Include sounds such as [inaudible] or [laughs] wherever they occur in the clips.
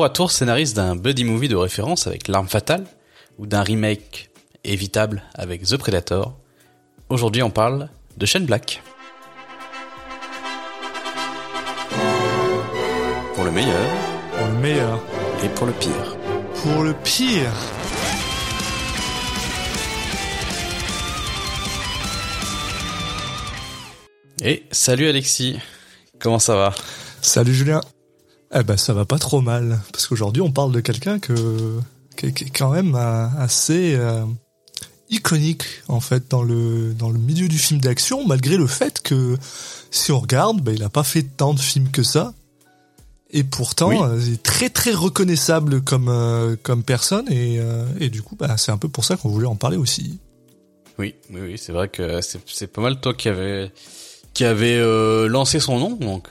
tour à tour scénariste d'un buddy movie de référence avec L'arme fatale ou d'un remake évitable avec The Predator. Aujourd'hui, on parle de Shane Black. Pour le meilleur Pour le meilleur. et pour le pire. Pour le pire. Et salut Alexis, comment ça va? Salut Julien. Eh ben ça va pas trop mal parce qu'aujourd'hui on parle de quelqu'un que qui est quand même euh, assez euh, iconique en fait dans le dans le milieu du film d'action malgré le fait que si on regarde ben, il a pas fait tant de films que ça et pourtant Oui. euh, il est très très reconnaissable comme euh, comme personne et euh, et du coup bah c'est un peu pour ça qu'on voulait en parler aussi. Oui, oui, oui, c'est vrai que c'est c'est pas mal toi qui avait qui avait euh, lancé son nom, donc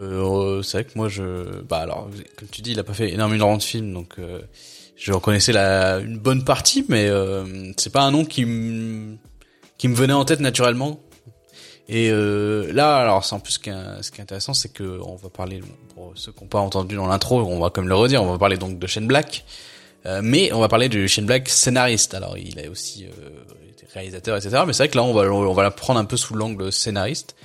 euh, euh, c'est vrai que moi je bah alors comme tu dis il a pas fait énormément de films, donc euh, je reconnaissais la une bonne partie, mais euh, c'est pas un nom qui me qui me venait en tête naturellement. Et euh, là, alors c'est en plus ce qui ce qui est intéressant, c'est que on va parler pour ceux qui n'ont pas entendu dans l'intro, on va comme le redire, on va parler donc de Shane Black. Euh, mais on va parler de Shane Black scénariste. Alors il a aussi été réalisateur, etc. Mais c'est vrai que là on va on va la prendre un peu sous l'angle scénariste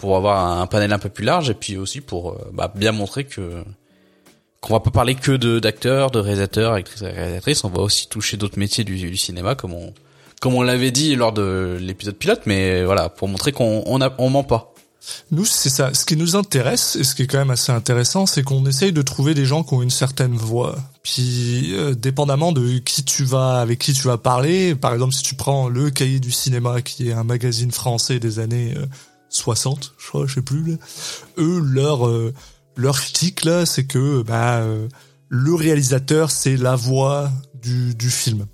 pour avoir un panel un peu plus large et puis aussi pour euh, bah, bien montrer que qu'on va pas parler que de d'acteurs, de réalisateurs, actrices et réalisatrices. On va aussi toucher d'autres métiers du, du cinéma comme on comme on l'avait dit lors de l'épisode pilote. Mais voilà pour montrer qu'on on, a- on ment pas. Nous, c'est ça. Ce qui nous intéresse, et ce qui est quand même assez intéressant, c'est qu'on essaye de trouver des gens qui ont une certaine voix. Puis, euh, dépendamment de qui tu vas, avec qui tu vas parler, par exemple, si tu prends le Cahier du cinéma, qui est un magazine français des années euh, 60, je crois, je sais plus, là, eux, leur euh, leur critique là, c'est que bah euh, le réalisateur, c'est la voix du du film.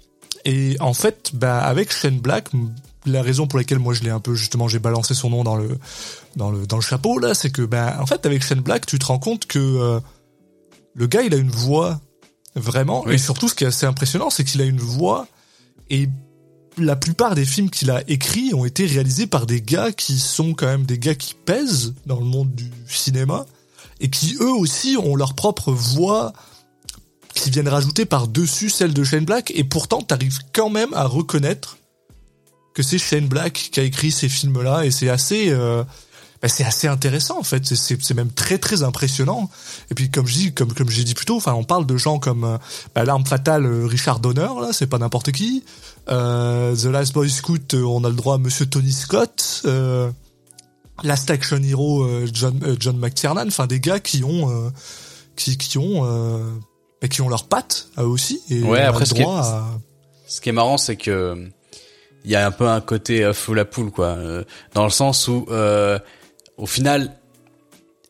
Et en fait, bah avec Shane Black, la raison pour laquelle moi je l'ai un peu justement j'ai balancé son nom dans le dans le dans le chapeau là, c'est que ben en fait avec Shane Black, tu te rends compte que euh, le gars il a une voix vraiment Oui. et surtout ce qui est assez impressionnant, c'est qu'il a une voix et la plupart des films qu'il a écrits ont été réalisés par des gars qui sont quand même des gars qui pèsent dans le monde du cinéma et qui eux aussi ont leur propre voix qui viennent rajouter par-dessus celle de Shane Black. Et pourtant t'arrives quand même à reconnaître que c'est Shane Black qui a écrit ces films-là. Et c'est assez euh, bah, c'est assez intéressant en fait. C'est même très très impressionnant. Et puis comme je dis comme comme j'ai dit plus tôt enfin on parle de gens comme euh, bah, l'arme fatale euh, Richard Donner là c'est pas n'importe qui. Euh, The Last Boy Scout euh, on a le droit à Monsieur Tony Scott. Euh, Last Action Hero John John McTiernan. Enfin des gars qui ont euh, qui qui ont euh, bah, qui ont leurs pattes eux aussi. Et Ouais, après, le ce qui est- droit à Ce qui est marrant, c'est que il y a un peu un côté fou la poule, quoi, euh, dans le sens où, euh, au final,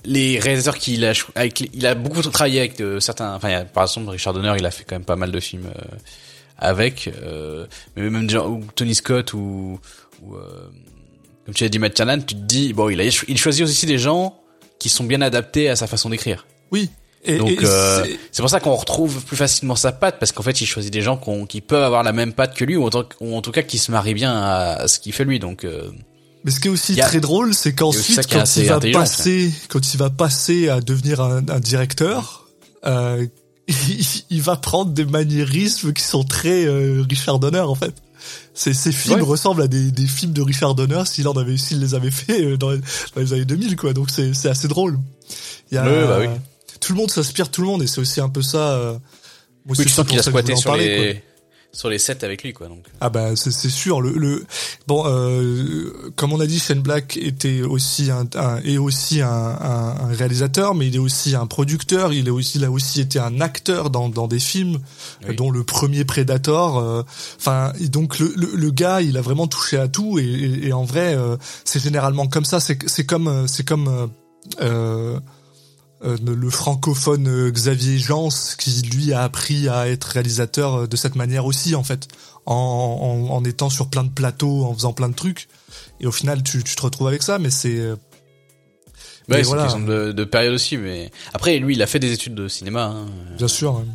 les réalisateurs qu'il a, avec, il a beaucoup travaillé avec de, certains, enfin, a, par exemple, Richard Donner, il a fait quand même pas mal de films euh, avec, euh, mais même genre, ou Tony Scott ou, ou euh, comme tu as dit Matt Tiernan, tu te dis, bon, il a, il choisit aussi des gens qui sont bien adaptés à sa façon d'écrire. oui et, Donc et euh, c'est- pour ça qu'on retrouve plus facilement sa patte parce qu'en fait il choisit des gens qu'on- qui peuvent avoir la même patte que lui ou en, tant- ou en tout cas qui se marient bien à, à ce qu'il fait lui donc euh, Mais ce qui est aussi a- très drôle, c'est qu'ensuite, quand il va passer, quand il va passer à devenir un, un directeur, euh, [laughs] il, il va prendre des maniérismes qui sont très euh, Richard Donner en fait. Ces, ces films Ouais. ressemblent à des, des films de Richard Donner s'il en avait, s'il les avait fait euh, dans, les- dans les années 2000 quoi. Donc c'est, c'est assez drôle. Il y a, bah oui. Tout le monde s'inspire tout le monde et c'est aussi un peu ça. Euh, oui, c'est tu sens qu'il a je squatté sur parler, quoi. Sur les sets avec lui quoi donc Ah bah c'est sûr le, le bon euh, comme on a dit Shane Black était aussi un, un est aussi un, un, un réalisateur mais il est aussi un producteur il est aussi il a aussi été un acteur dans dans des films Oui. euh, dont le premier Predator euh, enfin donc le, le le gars il a vraiment touché à tout et, et, et en vrai euh, c'est généralement comme ça c'est c'est comme euh, c'est comme euh, euh, le francophone euh, Xavier Jans qui lui a appris à être réalisateur euh, de cette manière aussi en fait en, en, en étant sur plein de plateaux en faisant plein de trucs et au final tu, tu te retrouves avec ça mais c'est Mais ouais c'est une question de, de période aussi mais après lui il a fait des études de cinéma hein. bien sûr hein.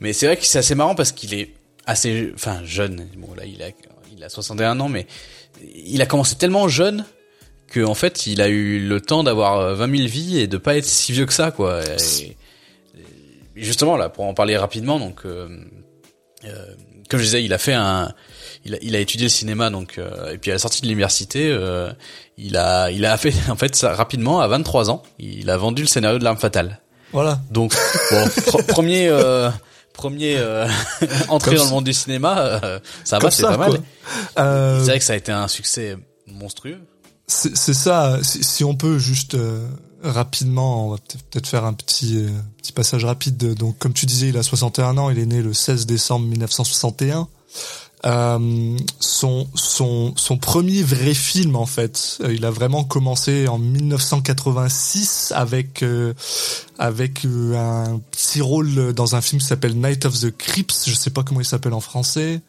mais c'est vrai que c'est assez marrant parce qu'il est assez enfin jeune bon là il a il a 61 ans mais il a commencé tellement jeune que en fait il a eu le temps d'avoir euh, 20 000 vies et de pas être si vieux que ça quoi Et- justement là, pour en parler rapidement, donc euh, euh, comme je disais, il a fait un, il a, il a étudié le cinéma, donc euh, et puis à la sortie de l'université, euh, il a, il a fait [laughs] en fait ça rapidement à 23 ans, il a vendu le scénario de l'arme fatale. Voilà. Donc [laughs] bon, pr- premier. Euh, Premier euh, [laughs] entrée dans le monde du cinéma, euh, ça Comme va, c'est pas mal. Euh, C'est vrai que ça a été un succès monstrueux. C'est ça. Si, si on peut juste euh, rapidement, on va peut- peut-être faire un petit euh, petit passage rapide. Donc, comme tu disais, il a 61 ans. Il est né le 16 décembre 1961. Euh, son son son premier vrai film en fait, euh, il a vraiment commencé en 1986 avec euh, avec euh, un petit rôle dans un film qui s'appelle Night of the Crips. Je sais pas comment il s'appelle en français.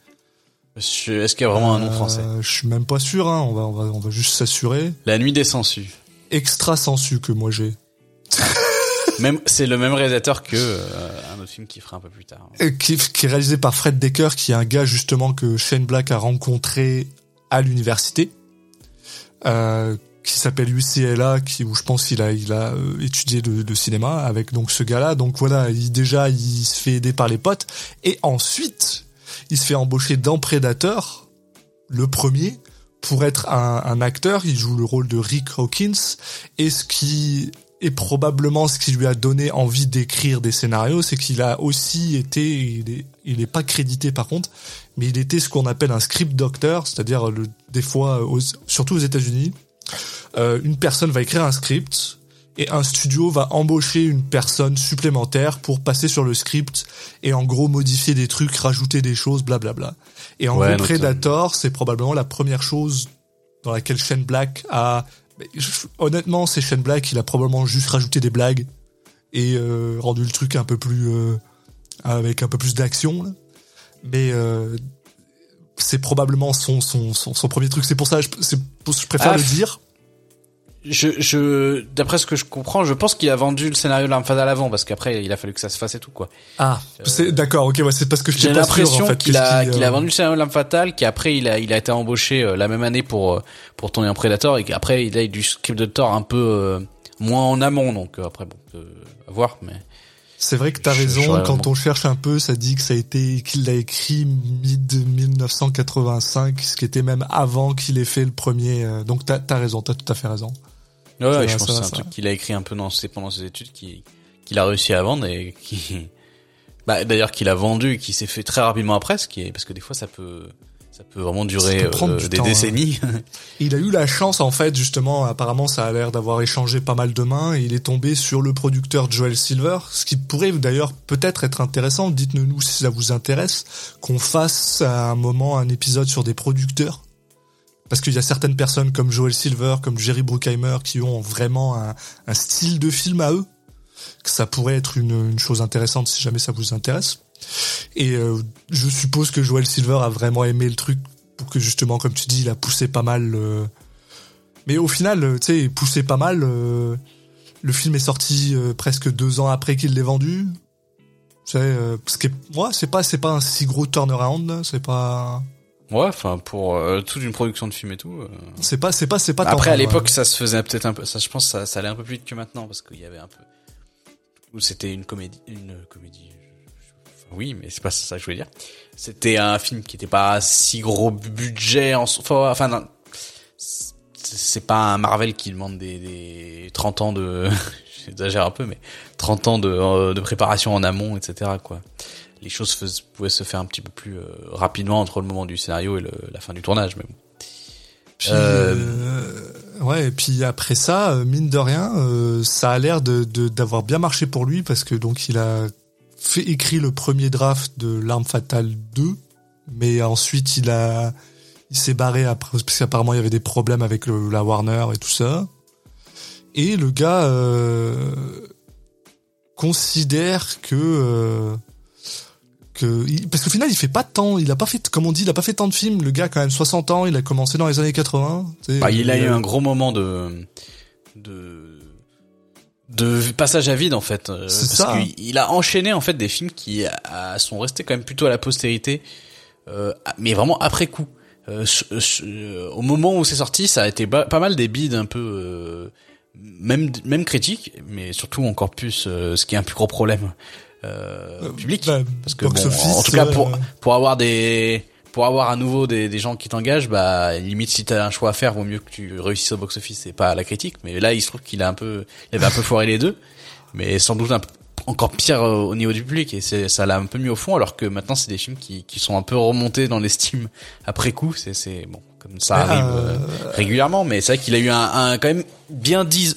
Est-ce qu'il y a vraiment un nom français? Euh, Je suis même pas sûr. Hein. On va on va on va juste s'assurer. La nuit des sangsues. Extra sensu que moi j'ai. [laughs] Même, c'est le même réalisateur que euh, un autre film qui fera un peu plus tard. Euh, qui, qui est réalisé par Fred Decker, qui est un gars justement que Shane Black a rencontré à l'université, euh, qui s'appelle UCLA, qui où je pense qu'il a il a étudié le, le cinéma avec donc ce gars-là. Donc voilà, il déjà il se fait aider par les potes et ensuite il se fait embaucher dans Predator, le premier, pour être un, acteur. Il joue le rôle de Rick Hawkins et ce qui est probablement ce qui lui a donné envie d'écrire des scénarios, c'est qu'il a aussi été, il est, pas crédité par contre, mais il était ce qu'on appelle un script doctor, c'est-à-dire des fois, surtout aux États-Unis, euh, une personne va écrire un script et un studio va embaucher une personne supplémentaire pour passer sur le script et en gros modifier des trucs, rajouter des choses, blablabla. Et en Ouais, gros, Predator, c'est probablement la première chose dans laquelle Shane Black a honnêtement, c'est Shane Black, il a probablement juste rajouté des blagues et euh, rendu le truc un peu plus euh, avec un peu plus d'action. là. Mais euh, c'est probablement son, son, son, son premier truc. C'est pour ça, que je, c'est je préfère Ah, le dire. Je, je, d'après ce que je comprends, je pense qu'il a vendu le scénario de l'arme fatale avant, parce qu'après, il a fallu que ça se fasse et tout, quoi. Ah, c'est d'accord. Ok, ouais, c'est parce que J'ai l'impression en fait, qu'il a, a euh, vendu le scénario de l'arme fatale, qu'après, il a, il a été embauché euh, la même année pour, euh, pour tourner en Predator, et qu'après, il a eu du script de Thor un peu euh, moins en amont, donc euh, après, bon, euh, à voir, mais... C'est vrai que t'as raison. Quand on cherche un peu, ça dit que ça a été qu'il l'a écrit mid 1985, ce qui était même avant qu'il ait fait le premier. euh, donc t'as as raison, t'as tout à fait raison. Ouais, ouais, je pense que c'est un truc qu'il a écrit un peu dans ses, pendant ses études, qui, qu'il a réussi à vendre et qui, [laughs] bah, d'ailleurs qu'il a vendu et qui s'est fait très rapidement après, ce qui est, parce que des fois ça peut, ça peut vraiment durer peut euh, des temps, hein. décennies. [laughs] Il a eu la chance en fait justement, apparemment ça a l'air d'avoir échangé pas mal de mains et il est tombé sur le producteur Joel Silver, ce qui pourrait d'ailleurs peut-être être intéressant, dites-nous nous si ça vous intéresse, qu'on fasse à un moment un épisode sur des producteurs. Parce qu'il y a certaines personnes comme Joel Silver, comme Jerry Bruckheimer qui ont vraiment un, style de film à eux, que ça pourrait être une, chose intéressante si jamais ça vous intéresse. Et euh, je suppose que Joel Silver a vraiment aimé le truc pour que justement, comme tu dis, il a poussé pas mal. euh, Mais au final, euh, tu sais, il poussait pas mal. Le film est sorti presque deux ans après qu'il l'ait vendu. Euh, ce qui est, moi, c'est pas, c'est pas un si gros turnaround. C'est pas, ouais, enfin, pour euh, toute une production de film et tout. euh. c'est pas, c'est pas, c'est pas. Après, tant, à l'époque, ouais. ça se faisait peut-être un peu, ça, je pense, que ça, ça allait un peu plus vite que maintenant, parce qu'il y avait un peu, ou c'était une comédie, une comédie. enfin, oui, mais c'est pas ça que je voulais dire. C'était un film qui était pas si gros budget en, enfin, enfin, non, c'est c'est pas un Marvel qui demande des, des 30 ans de, [laughs] j'exagère un peu, mais 30 ans de, euh, de préparation en amont, etc., quoi. Les choses pouvaient se faire un petit peu plus euh, rapidement entre le moment du scénario et la fin du tournage, mais bon. Puis, Euh, ouais, et puis après ça, euh, mine de rien, euh, ça a l'air de d'avoir bien marché pour lui parce que donc il a fait écrit le premier draft de l'arme fatale 2, mais ensuite il a il s'est barré après parce qu'apparemment il y avait des problèmes avec la Warner et tout ça. Et le gars considère que que parce qu'au final il fait pas tant, il a pas fait comme on dit, il a pas fait tant de films. Le gars a quand même 60 ans, il a commencé dans les années 80. tu sais, Bah, il a eu euh, un gros moment de de de passage à vide en fait euh, parce ça. il a enchaîné en fait des films qui sont restés quand même plutôt à la postérité euh, mais vraiment après coup Euh, au moment où c'est sorti ça a été pas mal des bides un peu euh, même même critiques mais surtout encore plus ce qui est un plus gros problème euh, public. Bah, parce que box bon, office, en tout cas euh, pour pour avoir des pour avoir à nouveau des, des gens qui t'engagent bah limite si t'as un choix à faire vaut mieux que tu réussisses au box office et pas à la critique. Mais là il se trouve qu'il a un peu il avait un peu foiré les deux. Mais sans doute un encore pire euh, au niveau du public. Et c'est ça l'a un peu mis au fond alors que maintenant c'est des films qui qui sont un peu remontés dans l'estime après coup. C'est c'est bon comme ça arrive euh, euh, régulièrement. Mais c'est vrai qu'il a eu un, un quand même bien dix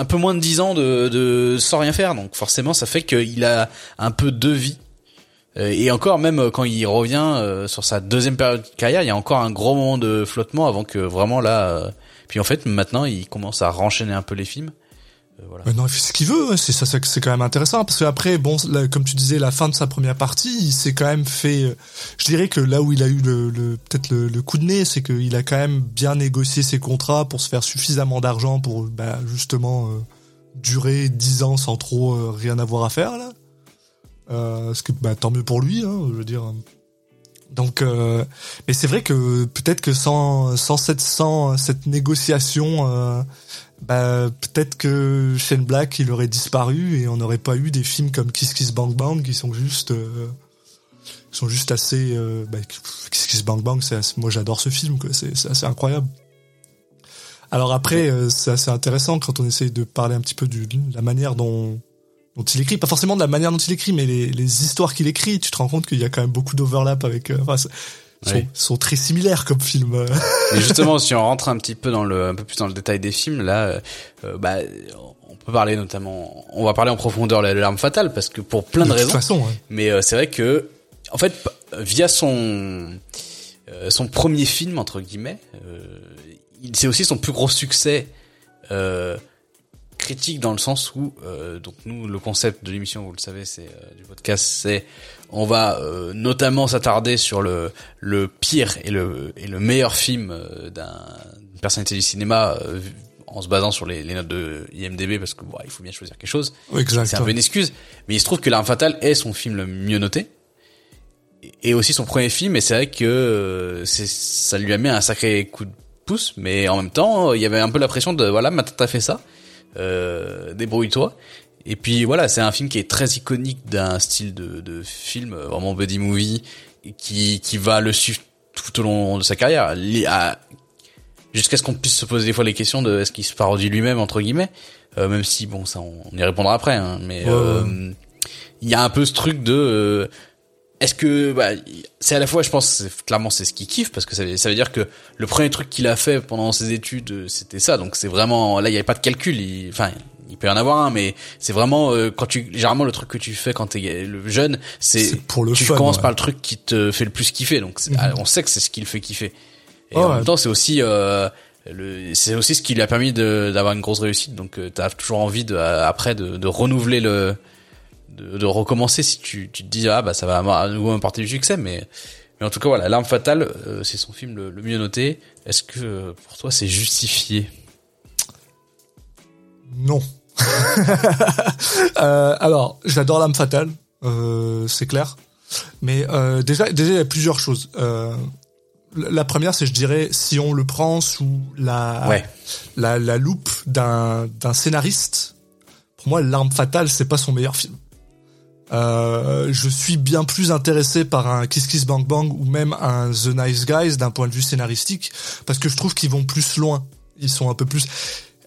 un peu moins de 10 ans de, sans rien faire donc forcément ça fait qu'il a un peu de vie euh, et encore, même euh, quand il revient euh, sur sa deuxième période de carrière, il y a encore un gros moment de flottement avant que vraiment là. Puis en fait, maintenant, il commence à renchaîner un peu les films. Euh, voilà. Mais non, il fait ce qu'il veut. ouais, C'est ça, c'est quand même intéressant parce que après, bon, là, comme tu disais, la fin de sa première partie, il s'est quand même fait. euh, Je dirais que là où il a eu le, le- peut-être le, le coup de nez, c'est qu'il a quand même bien négocié ses contrats pour se faire suffisamment d'argent pour bah, justement euh, durer 10 ans sans trop euh, rien avoir à faire là. Euh, ce que bah, tant mieux pour lui, hein, je veux dire. Donc, euh, mais c'est vrai que peut-être que sans sans cette sans cette négociation. euh, bah, peut-être que Shane Black il aurait disparu et on n'aurait pas eu des films comme Kiss Kiss Bang Bang qui sont juste euh, qui sont juste assez euh, bah, Kiss Kiss Bang Bang c'est moi j'adore ce film quoi. C'est assez incroyable. Alors après euh, c'est assez intéressant quand on essaye de parler un petit peu de la manière dont dont il écrit. Pas forcément de la manière dont il écrit mais les, les histoires qu'il écrit tu te rends compte qu'il y a quand même beaucoup d'overlap avec euh, enfin, sont, Oui. sont très similaires comme film euh. Mais justement, si on rentre un petit peu dans le, un peu plus dans le détail des films, là, euh, euh, bah, on peut parler notamment, on va parler en profondeur de l'arme fatale parce que pour plein de, de toute raisons. façon hein. Mais euh, c'est vrai que, en fait, via son euh, son premier film entre guillemets, euh, il- c'est aussi son plus gros succès euh, critique dans le sens où euh, donc nous le concept de l'émission, vous le savez, c'est euh, du podcast, c'est on va euh, notamment s'attarder sur le le pire et le et le meilleur film euh, d'un d'une personnalité du cinéma. euh, en se basant sur les, les notes de IMDb parce que bon, il faut bien choisir quelque chose. C'est un peu une excuse, mais il se trouve que L'arme fatale est son film le mieux noté et aussi son premier film. Et c'est vrai que euh, c'est ça lui a mis un sacré coup de pouce, mais en même temps, il y avait un peu la pression de voilà, maintenant t'as fait ça, euh, débrouille-toi. Et puis voilà, c'est un film qui est très iconique d'un style de, de film vraiment buddy movie qui qui va le suivre tout au long de sa carrière. Jusqu'à ce qu'on puisse se poser des fois les questions de est-ce qu'il se parodie lui-même entre guillemets, euh, même si bon ça on, on y répondra après, hein, mais Ouais, euh, il y a un peu ce truc de euh, est-ce que bah, c'est à la fois je pense clairement c'est ce qu'il kiffe parce que ça, veut- ça veut dire que le premier truc qu'il a fait pendant ses études euh, c'était ça donc c'est vraiment là il y avait pas de calcul il- enfin il peut y en avoir un mais c'est vraiment euh, quand tu généralement le truc que tu fais quand t'es le jeune c'est pour le tu fun, commences ouais. par le truc qui te fait le plus kiffer donc Mhm. on sait que c'est ce qui le fait kiffer et Oh, en ouais. même temps c'est aussi euh, c'est aussi ce qui lui a permis d'avoir une grosse réussite donc euh, t'as toujours envie de euh, après de, de renouveler le de, de recommencer si tu, tu te dis ah bah ça va à nouveau m'apporter du succès mais mais en tout cas voilà l'arme fatale euh, c'est son film le, le mieux noté est-ce que pour toi c'est justifié? Non. [laughs] Euh, alors, j'adore l'âme fatale, euh, c'est clair. Mais euh, déjà, déjà, il y a plusieurs choses. Euh, la première, c'est, je dirais, si on le prend sous la ouais la, la loupe d'un d'un scénariste, pour moi, l'arme fatale, c'est pas son meilleur film. Euh, je suis bien plus intéressé par un Kiss Kiss Bang Bang ou même un The Nice Guys d'un point de vue scénaristique parce que je trouve qu'ils vont plus loin. Ils sont un peu plus.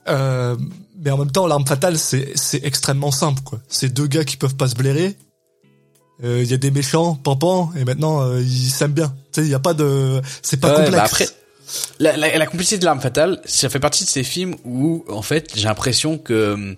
Euh, mais en même temps, l'arme fatale, c'est c'est extrêmement simple quoi. C'est deux gars qui peuvent pas se blairer. Euh, Il y a des méchants, pampan, et maintenant euh, ils s'aiment bien. Tu sais, il y a pas de, c'est pas Ouais, complexe. bah après, la, la, la complicité de l'arme fatale, ça fait partie de ces films où, en fait, j'ai l'impression que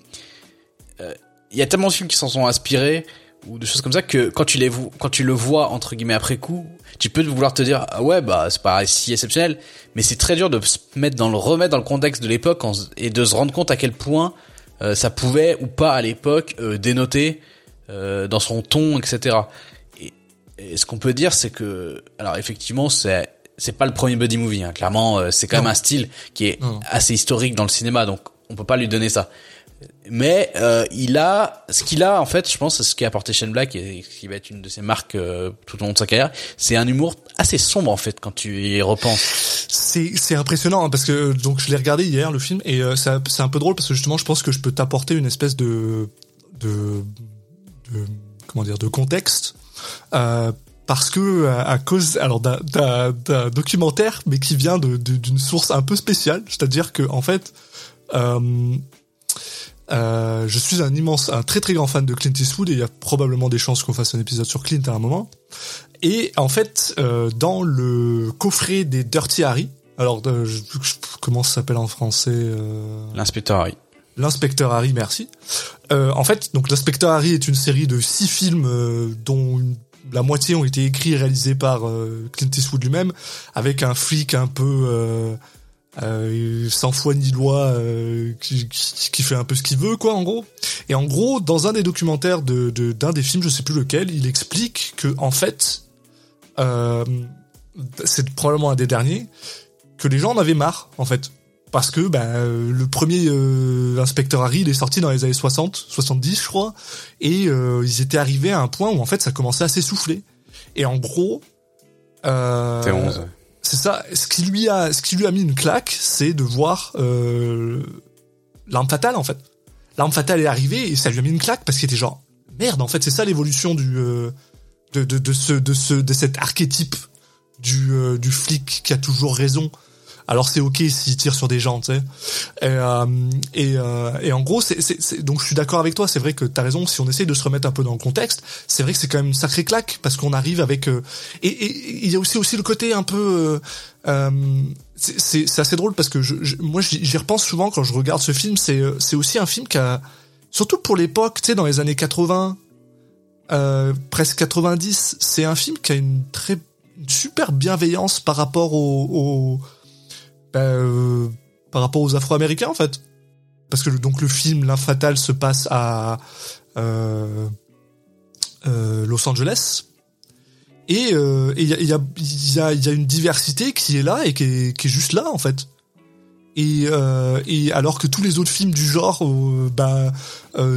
euh, il y a tellement de films qui s'en sont inspirés ou de choses comme ça que quand tu les quand tu le vois entre guillemets après coup, tu peux vouloir te dire ah ouais bah c'est pas si exceptionnel, mais c'est très dur de se mettre dans le remettre dans le contexte de l'époque et de se rendre compte à quel point euh, ça pouvait ou pas à l'époque euh, dénoter euh, dans son ton etc. Et, et ce qu'on peut dire c'est que alors effectivement c'est c'est pas le premier buddy movie hein. clairement euh, c'est quand Non. même un style qui est Non. assez historique dans le cinéma donc on peut pas lui donner ça mais euh, il a ce qu'il a en fait je pense ce qui a apporté Shane Black et ce qui va être une de ses marques euh, tout au long de sa carrière c'est un humour assez sombre en fait quand tu y repenses. C'est c'est impressionnant hein, parce que donc je l'ai regardé hier le film et euh, c'est un- peu drôle parce que justement je pense que je peux t'apporter une espèce de de, de comment dire de contexte euh, parce que à cause alors d'un documentaire mais qui vient d'une source un peu spéciale c'est-à-dire que en fait euh, euh, je suis un immense, un très très grand fan de Clint Eastwood et il y a probablement des chances qu'on fasse un épisode sur Clint à un moment. Et en fait, euh, dans le coffret des Dirty Harry, alors euh, je, comment ça s'appelle en français euh, L'inspecteur Harry. L'inspecteur Harry, merci. Euh, en fait, donc l'inspecteur Harry est une série de six films dont la moitié ont été écrits et réalisés par Clint Eastwood lui-même, avec un flic un peu euh, sans foi ni loi euh, qui, qui, fait un peu ce qu'il veut quoi en gros. Et en gros dans un des documentaires de d'un des films je sais plus lequel il explique que en fait euh, c'est probablement un des derniers que les gens en avaient marre en fait. Parce que ben le premier euh, inspecteur Harry il est sorti dans les années 60 70 je crois et euh, ils étaient arrivés à un point où en fait ça commençait à s'essouffler. Et en gros euh, 11 c'est ça. Ce qui lui a, ce qui lui a mis une claque, c'est de voir euh, l'arme fatale en fait. L'arme fatale est arrivée et ça lui a mis une claque parce qu'il était genre merde. En fait, c'est ça l'évolution du euh, de, de, de ce de ce de cet archétype du euh, du flic qui a toujours raison alors c'est ok s'il tire sur des gens, tu sais. Et, euh, euh, en gros, c'est, donc je suis d'accord avec toi. C'est vrai que t'as raison. Si on essaye de se remettre un peu dans le contexte, c'est vrai que c'est quand même une sacrée claque parce qu'on arrive avec. Euh, et il y a aussi aussi le côté un peu. Euh, c'est, assez drôle parce que je, moi j'y repense souvent quand je regarde ce film. C'est c'est aussi un film qui a surtout pour l'époque, tu sais, dans les années 80, presque 90, c'est un film qui a une très une super bienveillance par rapport au bah, euh, par rapport aux Afro-Américains en fait, parce que donc le film L'Infatal se passe à euh, euh, Los Angeles et il y a une diversité qui est là et qui est, qui juste là en fait. Et, alors que tous les autres films du genre, euh, bah,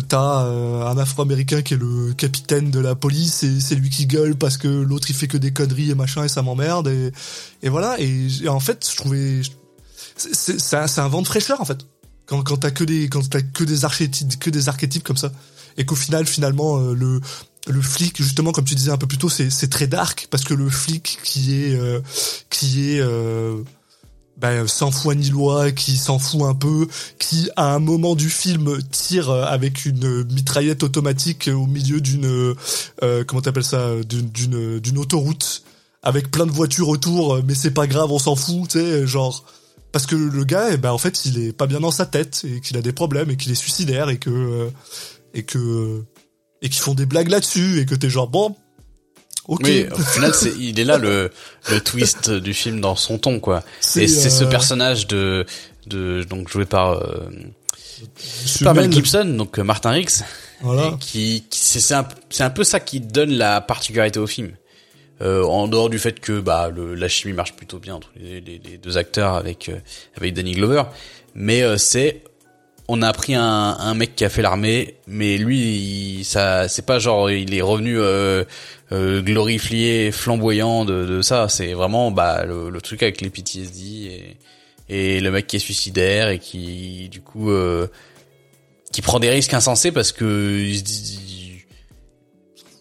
t'as un Afro-Américain qui est le capitaine de la police et c'est lui qui gueule parce que l'autre il fait que des conneries et machin et ça m'emmerde et, et voilà. Et, et, en fait, je trouvais, c'est un, vent de fraîcheur en fait. Quand, quand t'as que des quand t'as que des archétypes que des archétypes comme ça et qu'au final finalement euh, le le flic justement comme tu disais un peu plus tôt c'est très dark parce que le flic qui est euh, qui est euh, ben, sans foi ni loi, qui s'en fout un peu, qui à un moment du film tire avec une mitraillette automatique au milieu d'une euh, comment t'appelles ça d'une d'une autoroute avec plein de voitures autour, mais c'est pas grave, on s'en fout, tu sais, genre parce que le gars, eh ben en fait, il est pas bien dans sa tête et qu'il a des problèmes et qu'il est suicidaire et que euh, et que et qu'ils font des blagues là-dessus et que t'es genre bon. ok. Oui, au final, c'est, il est là le, le twist du film dans son ton, quoi. C'est, et c'est ce euh, personnage de, de, donc joué par, euh, par Mel Gibson, donc Martin Riggs. Voilà. Qui, qui c'est, c'est un, c'est un peu ça qui donne la particularité au film. Euh, en dehors du fait que bah le, la chimie marche plutôt bien entre les, deux acteurs avec euh, avec Danny Glover, mais euh, c'est on a pris un, un mec qui a fait l'armée, mais lui il, ça c'est pas genre il est revenu glorifié, flamboyant de, de ça, c'est vraiment bah le, le, truc avec les PTSD et et le mec qui est suicidaire et qui du coup qui prend des risques insensés parce que il se dit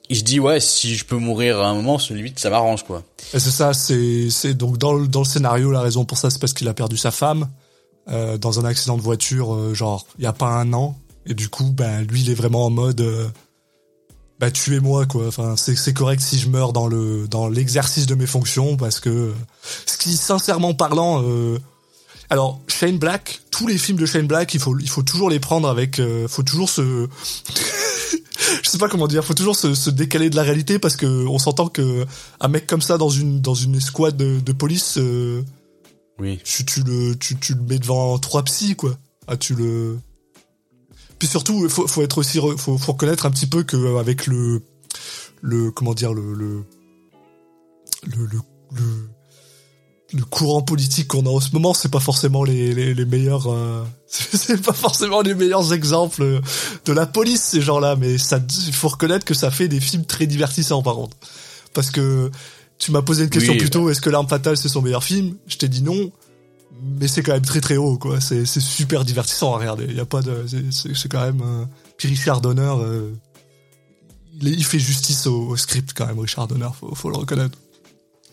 il se dit ouais si je peux mourir à un moment celui ça m'arrange quoi. C'est ça c'est c'est donc dans le dans le scénario la raison pour ça c'est parce qu'il a perdu sa femme euh, dans un accident de voiture euh, genre il y a pas un an. Et du coup ben lui il est vraiment en mode euh, bah tuez-moi quoi. Enfin c'est correct si je meurs dans le dans l'exercice de mes fonctions parce que ce qui sincèrement parlant euh, alors Shane Black tous les films de Shane Black il faut il faut toujours les prendre avec faut toujours se [laughs] je sais pas comment dire, faut toujours se, se, décaler de la réalité parce que on s'entend que un mec comme ça dans une dans une escouade de, de police, euh, oui, tu, tu le tu, tu le mets devant trois psys quoi. Ah tu le. Puis surtout, faut faut être aussi faut faut reconnaître un petit peu que euh, avec le le comment dire le le le, le, le courant politique qu'on a en ce moment, c'est pas forcément les, les, les meilleurs, euh, [laughs] c'est pas forcément les meilleurs exemples de la police ces gens-là, mais ça, il faut reconnaître que ça fait des films très divertissants par contre, parce que tu m'as posé une question plus tôt, est-ce que l'arme fatale c'est son meilleur film? Je t'ai dit non, mais c'est quand même très très haut quoi, c'est c'est super divertissant à regarder, il y a pas de, c'est quand même, euh, puis Richard Donner, euh, il, il fait justice au, au, script quand même, Richard Donner, faut, faut le reconnaître.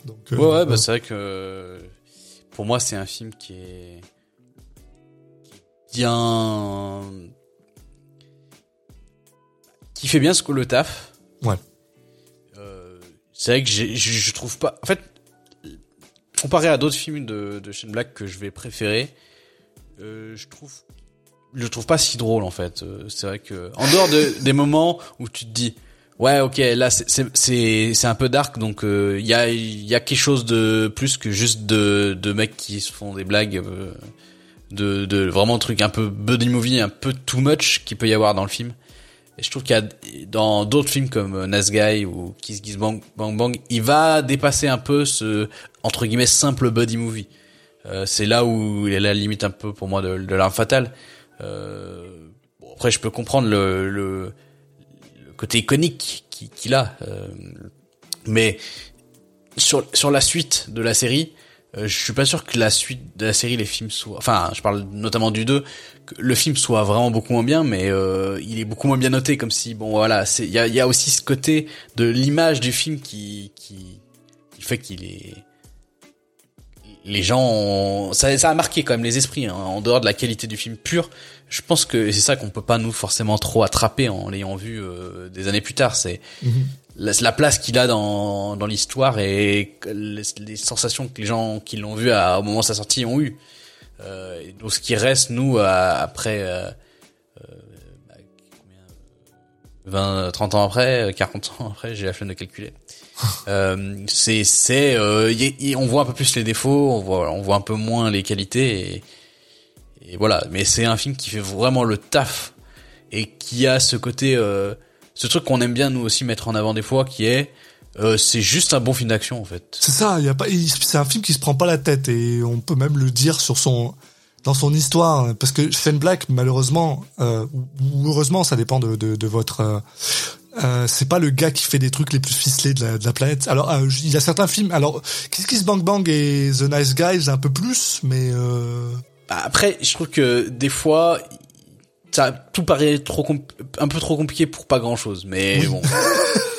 Donc, euh, ouais, ouais, bah c'est vrai que pour moi c'est un film qui est bien, qui fait bien ce que le taf. Ouais. Euh, c'est vrai que je, trouve pas, en fait, comparé à d'autres films de, de Shane Black que je vais préférer, euh, je trouve je trouve pas si drôle en fait. C'est vrai que en dehors de, des moments où tu te dis ouais ok là c'est un peu dark donc il euh, y a y a quelque chose de plus que juste de de mecs qui se font des blagues euh, de de vraiment un truc un peu buddy movie un peu too much qui peut y avoir dans le film. Et je trouve qu'il y a dans d'autres films comme Nice Guy ou Kiss Kiss Bang Bang Bang, il va dépasser un peu ce entre guillemets simple buddy movie. c'est là où il est la limite un peu pour moi de, de l'arme fatale. Euh, bon, après, je peux comprendre le, le côté iconique qu'il a, euh, mais sur sur la suite de la série, euh, je suis pas sûr que la suite de la série, les films soient, enfin, je parle notamment du 2, que le film soit vraiment beaucoup moins bien, mais euh, il est beaucoup moins bien noté, comme si, bon, voilà, c'est, il y a, y a aussi ce côté de l'image du film qui, qui, qui fait qu'il est, les gens, ça, ça a marqué quand même les esprits, hein, en dehors de la qualité du film pur. Je pense que c'est ça qu'on peut pas nous forcément trop attraper en l'ayant vu euh, des années plus tard. C'est Mhm. la, la place qu'il a dans, dans l'histoire et les, les sensations que les gens qui l'ont vu à, au moment de sa sortie ont eu. Euh, et donc ce qui reste nous à- après euh, euh, bah, combien, 20, 30 ans après, euh, 40 ans après, j'ai la flemme de calculer. [laughs] Euh, c'est c'est euh, on voit un peu plus les défauts, on voit on voit un peu moins les qualités et, et voilà. Mais c'est un film qui fait vraiment le taf et qui a ce côté, euh, ce truc qu'on aime bien nous aussi mettre en avant des fois, qui est euh, c'est juste un bon film d'action en fait. C'est ça, il y a pas, c'est un film qui se prend pas la tête et on peut même le dire sur son, dans son histoire, parce que Shane Black, malheureusement, euh, ou ou heureusement, ça dépend de, de, de votre, euh, euh, c'est pas le gars qui fait des trucs les plus ficelés de la, de la planète. Alors, euh, il y a certains films, alors, Kiss Kiss Bang Bang et The Nice Guys un peu plus, mais euh, Bah, Après, je trouve que des fois, ça tout paraît trop un peu trop compliqué pour pas grand chose. Mais Oui. bon,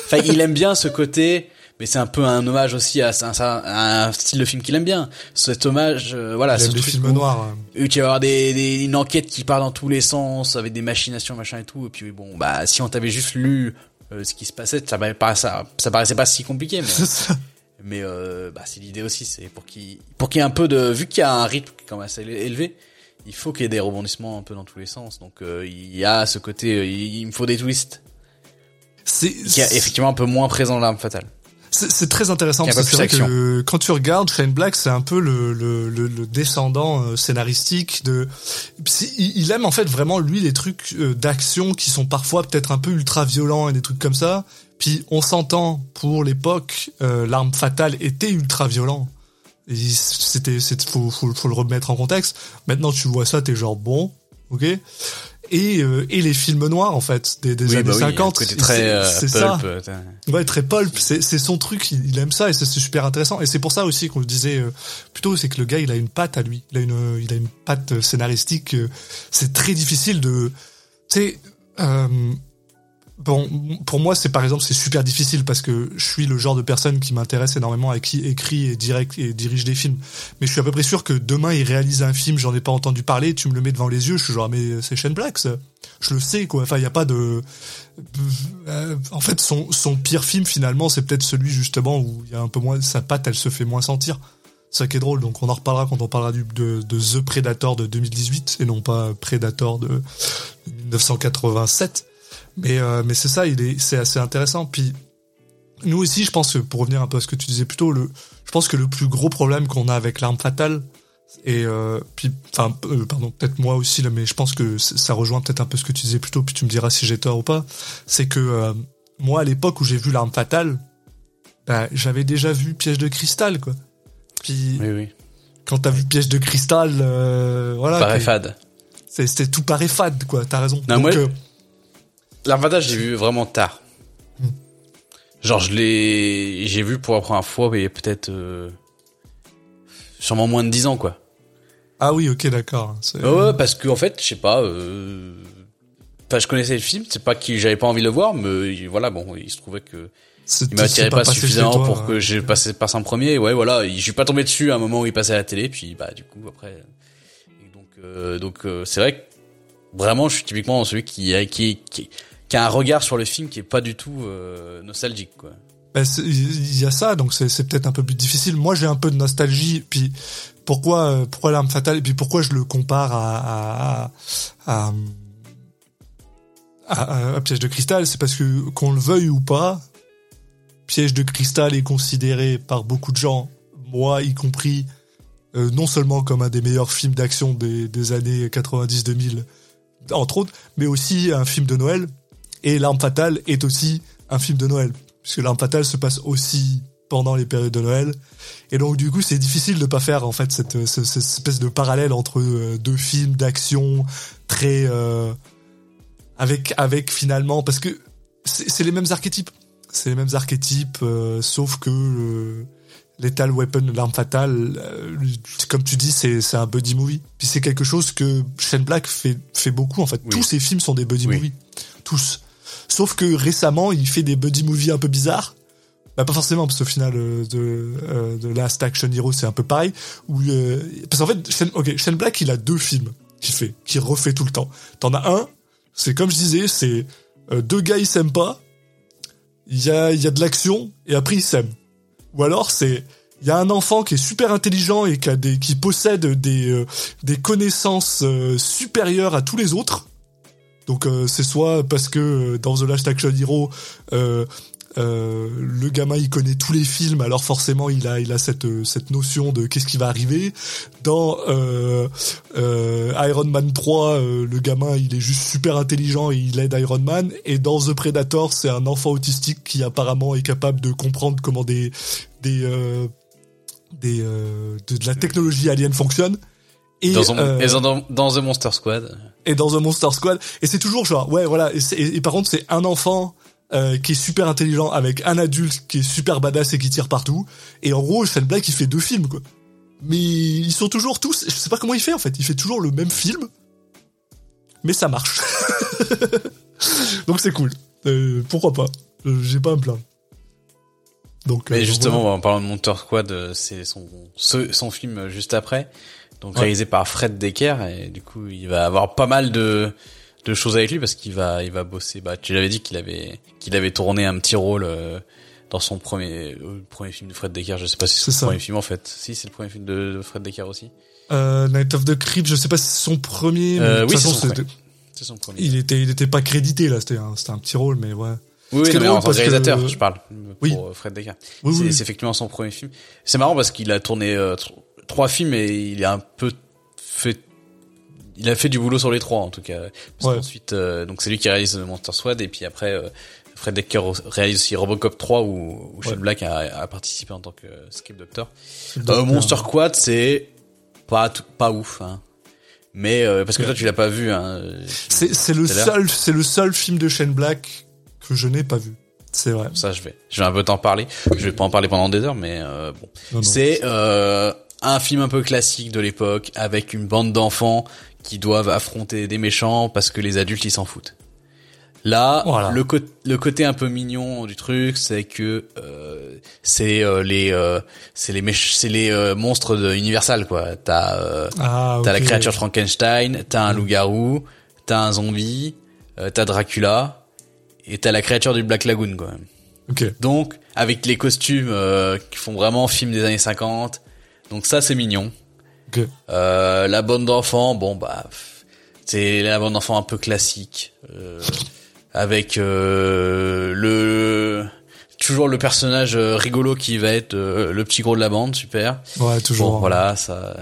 enfin, il aime bien ce côté, mais c'est un peu un hommage aussi à, un- à un style de film qu'il aime bien. Cet hommage, euh, voilà, il ce aime truc films noirs. hein. tu vas avoir des, des- une enquête qui part dans tous les sens avec des machinations machin et tout. Et puis bon, bah si on t'avait juste lu euh, ce qui se passait, ça, paraissait pas- ça, ça paraissait pas si compliqué. Mais. [laughs] mais euh, bah, c'est l'idée aussi, c'est pour qu'il pour qu'il y ait un peu de vu qu'il y a un rythme quand même assez élevé, il faut qu'il y ait des rebondissements un peu dans tous les sens. Donc euh, il y a ce côté, euh, il, il me faut des twists C'est, qui est effectivement un peu moins présent dans l'arme fatale. C'est très intéressant parce que pas c'est plus vrai que quand tu regardes Shane Black, c'est un peu le, le, le, le descendant euh, scénaristique de. Il aime en fait vraiment lui les trucs euh, d'action qui sont parfois peut-être un peu ultra violents et des trucs comme ça. Puis on s'entend pour l'époque, euh, l'arme fatale était ultra violent. C'était, c'était, faut, faut, faut le remettre en contexte. Maintenant tu vois ça, t'es genre bon, ok. Et, euh, et les films noirs en fait des, des Oui, années bah oui, il y a un 50. côté très c'est- euh, c'est ça. euh, Ouais, très pulp, c'est c'est son truc, il, il aime ça et c'est super intéressant. Et c'est pour ça aussi qu'on le disait euh, plutôt, c'est que le gars il a une patte à lui, il a une, euh, il a une patte scénaristique. c'est très difficile de, tu sais, euh, bon, pour moi c'est par exemple c'est super difficile parce que je suis le genre de personne qui m'intéresse énormément à qui écrit et direct et dirige des films. Mais je suis à peu près sûr que demain il réalise un film, j'en ai pas entendu parler, tu me le mets devant les yeux, je suis genre mais c'est Shane Black ça. Je le sais quoi. Enfin il y a pas de euh, en fait, son, pire film finalement, c'est peut-être celui justement où il y a un peu moins sa patte, elle se fait moins sentir. Ça qui est drôle. Donc on en reparlera quand on parlera de The Predator de 2018 et non pas Predator de 1987. Mais euh, mais c'est ça, il est c'est assez intéressant. Puis nous aussi, je pense que pour revenir un peu à ce que tu disais plus tôt, le je pense que le plus gros problème qu'on a avec l'arme fatale et euh, puis enfin euh, pardon peut-être moi aussi là mais je pense que ça rejoint peut-être un peu ce que tu disais plus tôt puis tu me diras si j'ai tort ou pas c'est que euh, moi à l'époque où j'ai vu l'arme fatale bah, j'avais déjà vu piège de cristal quoi puis Oui, oui. quand t'as vu piège de cristal euh, voilà que- fade. c'était tout paraît fade quoi t'as raison Non, Donc, moi- euh, L'arme fatale, j'ai vu vraiment tard. Hmm. Genre, je l'ai, j'ai vu pour la première fois, mais peut-être, euh, sûrement moins de 10 ans, quoi. ah oui ok d'accord c'est- Ouais, parce que, en fait, je sais pas, euh, enfin, je connaissais le film, c'est pas que j'avais pas envie de le voir, mais voilà, bon, il se trouvait que il m'attirait pas, suffisamment pour que euh, j'ai passé passe en premier. Et ouais, voilà, je suis pas tombé dessus à un moment où il passait à la télé, puis bah du coup après, et donc euh, donc euh, c'est vrai que vraiment, je suis typiquement celui qui a qui, qui qui a un regard sur le film qui est pas du tout euh, nostalgique quoi. C'est- il y a ça, donc c'est peut-être un peu plus difficile. Moi, j'ai un peu de nostalgie. Puis pourquoi, euh, pourquoi l'arme fatale Et puis pourquoi je le compare à- à Piège de cristal C'est parce que qu'on le veuille ou pas, Piège de cristal est considéré par beaucoup de gens, moi y compris, euh, non seulement comme un des meilleurs films d'action des, des années 90-2000, entre autres, mais aussi un film de Noël. Et l'arme fatale est aussi un film de Noël puisque l'arme fatale se passe aussi pendant les périodes de Noël. Et donc du coup, c'est difficile de pas faire en fait cette, cette, cette espèce de parallèle entre euh, deux films d'action très euh, avec avec finalement parce que c'est les mêmes archétypes, c'est les mêmes archétypes, euh, sauf que euh, Lethal Weapon, l'arme fatale, euh, comme tu dis, c'est c'est un buddy movie. Puis c'est quelque chose que Shane Black fait fait beaucoup en fait. Oui. Tous ses films sont des buddy Oui. movies, tous. Sauf que récemment, il fait des buddy movies un peu bizarres. Bah pas forcément parce qu'au final euh, de euh, de Last Action Hero c'est un peu pareil. Où euh, parce qu'en fait Shane, ok Shane Black il a deux films qu'il fait qu'il refait tout le temps. T'en as un c'est comme je disais c'est euh, deux gars ils s'aiment pas. Il y a y a de l'action et après ils s'aiment. Ou alors c'est il y a un enfant qui est super intelligent et qui a des qui possède des euh, des connaissances supérieures à tous les autres donc euh, c'est soit parce que euh, dans The Last Action Hero euh, euh, le gamin il connaît tous les films alors forcément il a il a cette cette notion de qu'est-ce qui va arriver. Dans euh, euh, Iron Man 3 euh, le gamin il est juste super intelligent et il aide Iron Man. Et dans The Predator c'est un enfant autistique qui apparemment est capable de comprendre comment des des euh, des euh, de, de la technologie alien fonctionne et Dans, un- euh, et dans, dans The Monster Squad. et dans un Monster Squad. Et c'est toujours genre ouais voilà. Et, c'est- et- et par contre c'est un enfant euh, qui est super intelligent avec un adulte qui est super badass et qui tire partout. Et en gros Shane Black il fait deux films quoi. Mais ils sont toujours tous je sais pas comment il fait en fait. Il fait toujours le même film. Mais ça marche. [laughs] Donc c'est cool. Euh, pourquoi pas. Euh, j'ai pas à me plaindre. Donc Mais euh, justement, voilà. en parlant de Monster Squad, c'est son son film juste après, donc Ouais. réalisé par Fred Decker et du coup il va avoir pas mal de de choses avec lui parce qu'il va il va bosser. Bah tu l'avais dit qu'il avait qu'il avait tourné un petit rôle euh, dans son premier euh, premier film de Fred Decker. Je sais pas si c'est son premier film en fait. Si c'est le premier film de, de Fred Decker aussi. Euh, Night of the Creep je sais pas si c'est son premier mais Euh, oui, c'est son premier. C'est son premier. il était il était pas crédité là c'était un c'était un petit rôle mais ouais Oui, oui non, mais en tant que réalisateur, je parle pour Oui. euh, Fred Decker. oui, c'est oui. c'est effectivement son premier film. C'est marrant parce qu'il a tourné euh, trois films et il a un peu fait, il a fait du boulot sur les trois en tout cas. Parce Ouais. qu'ensuite, euh, donc c'est lui qui réalise Monster Squad et puis après euh, Fred Decker réalise aussi Robocop 3 où, où Shane. Black a, a participé en tant que script doctor. Euh, Monster Squad c'est pas tout- pas ouf, hein. Mais euh, parce que toi tu l'as pas vu, hein. C'est le seul c'est le seul film de Shane Black que je n'ai pas vu. C'est vrai. Ça je vais, je vais un peu t'en parler. Je vais pas en parler pendant des heures, mais euh, bon. C'est euh, un film un peu classique de l'époque avec une bande d'enfants qui doivent affronter des méchants parce que les adultes ils s'en foutent. Là, Voilà. le, côté un peu mignon du truc, c'est que euh, c'est euh, les euh, c'est les c'est les euh, monstres de Universal quoi. T'as euh, Ah, t'as la créature Frankenstein, t'as un loup-garou, t'as un zombie, t'as Dracula et t'as la créature du Black Lagoon quoi. Ok. Donc, avec les costumes qui font vraiment film des années 50. Donc ça, c'est mignon. Ok. Euh, la bande d'enfants, bon bah, c'est la bande d'enfants un peu classique. euh, avec euh, le... Toujours le personnage euh, rigolo qui va être euh, le petit gros de la bande, super. Ouais, toujours. Bon, voilà, ça...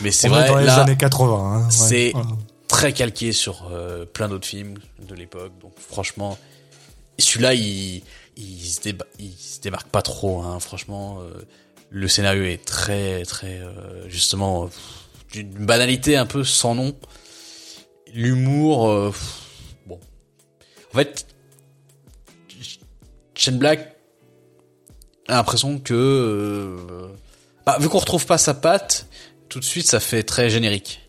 Mais c'est vrai, est dans les là, années 80. Hein, ouais, c'est- voilà. très calqué sur euh, plein d'autres films de l'époque. Donc franchement, celui-là, il, il, se déba- il se démarque pas trop. Hein. Franchement, euh, le scénario est très, très, euh, justement, euh, d'une banalité un peu sans nom. L'humour, euh, bon. En fait, Shane Black a l'impression que, euh, bah, vu qu'on retrouve pas sa patte, tout de suite, ça fait très générique.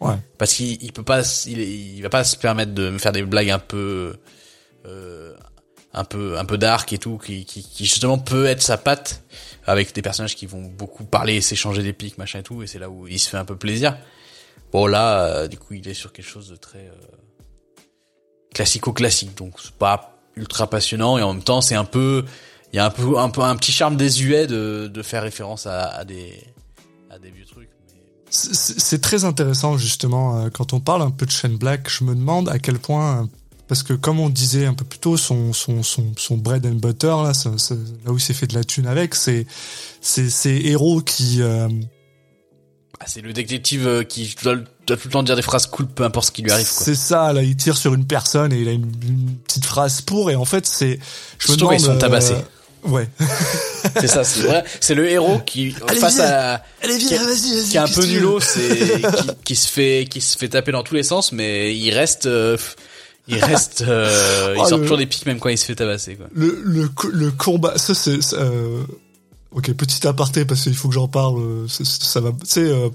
Ouais. Parce qu'il il peut pas, il, il va pas se permettre de me faire des blagues un peu, euh, un peu, un peu dark et tout, qui, qui, qui justement peut être sa patte avec des personnages qui vont beaucoup parler, s'échanger des pics, machin et tout, et c'est là où il se fait un peu plaisir. Bon là, euh, du coup, il est sur quelque chose de très euh, classico-classique, donc c'est pas ultra passionnant et en même temps, c'est un peu, il y a un peu, un peu un petit charme désuet de, de faire référence à, à des, à des vieux trucs. c'est très intéressant justement euh, quand on parle un peu de Shane Black. Je me demande à quel point, euh, parce que comme on disait un peu plus tôt, son son son, son bread and butter là, ça- ça- là où il s'est fait de la thune avec, c'est c'est ces héros qui euh, Ah, c'est le détective euh, qui doit, doit tout le temps dire des phrases cool, peu importe ce qui lui arrive. C'est ça là, il tire sur une personne et il a une, une petite phrase pour et en fait c'est je me quand ils demande sont tabassés. euh, ouais. [laughs] C'est ça, c'est vrai. C'est le héros qui Allez, face viens. à Allez Qui est- vas-y vas-y. qui est un peu nulot, c'est [laughs] qui, qui se fait qui se fait taper dans tous les sens, mais il reste euh, il reste euh, il Oh, sort le- toujours des pics même quand il se fait tabasser quoi. le, le, le combat, ça c'est, euh, ok, petit aparté parce qu'il faut que j'en parle, euh, c'est- c'est- ça va, tu sais, euh,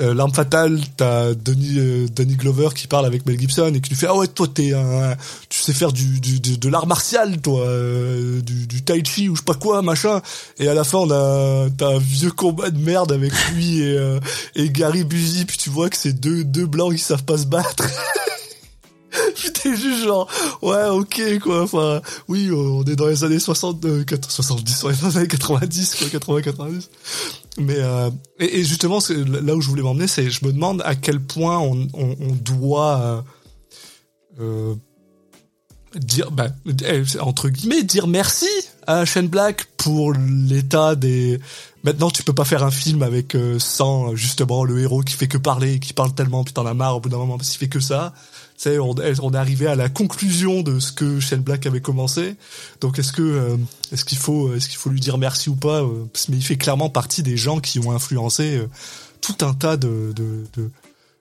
euh, l'arme fatale, t'as Denis, euh, Danny Glover qui parle avec Mel Gibson et qui lui fait ah ouais toi t'es un, tu sais faire du, du, de l'art martial toi, euh, du, du tai chi ou je sais pas quoi machin et à la fin on a t'as un vieux combat de merde avec lui et, euh, et Gary Busey puis tu vois que c'est deux deux blancs qui savent pas se battre. [laughs] [laughs] T'es juste genre, ouais, ok, quoi, enfin, oui, on est dans les années 60, euh, 4- 70, on est dans les années 90, quoi, 80, 90. Mais, euh, et, et justement, là où je voulais m'emmener, c'est, je me demande à quel point on, doit, euh, euh, dire, bah, eh, entre guillemets, dire merci à Shane Black pour l'état des, Maintenant, tu peux pas faire un film avec euh, sans justement le héros qui fait que parler, qui parle tellement, puis t'en as marre au bout d'un moment parce qu'il fait que ça. Sais, on, on est arrivé à la conclusion de ce que Shane Black avait commencé. Donc, est-ce que euh, est-ce qu'il faut est-ce qu'il faut lui dire merci ou pas euh, Mais il fait clairement partie des gens qui ont influencé euh, tout un tas de de, de,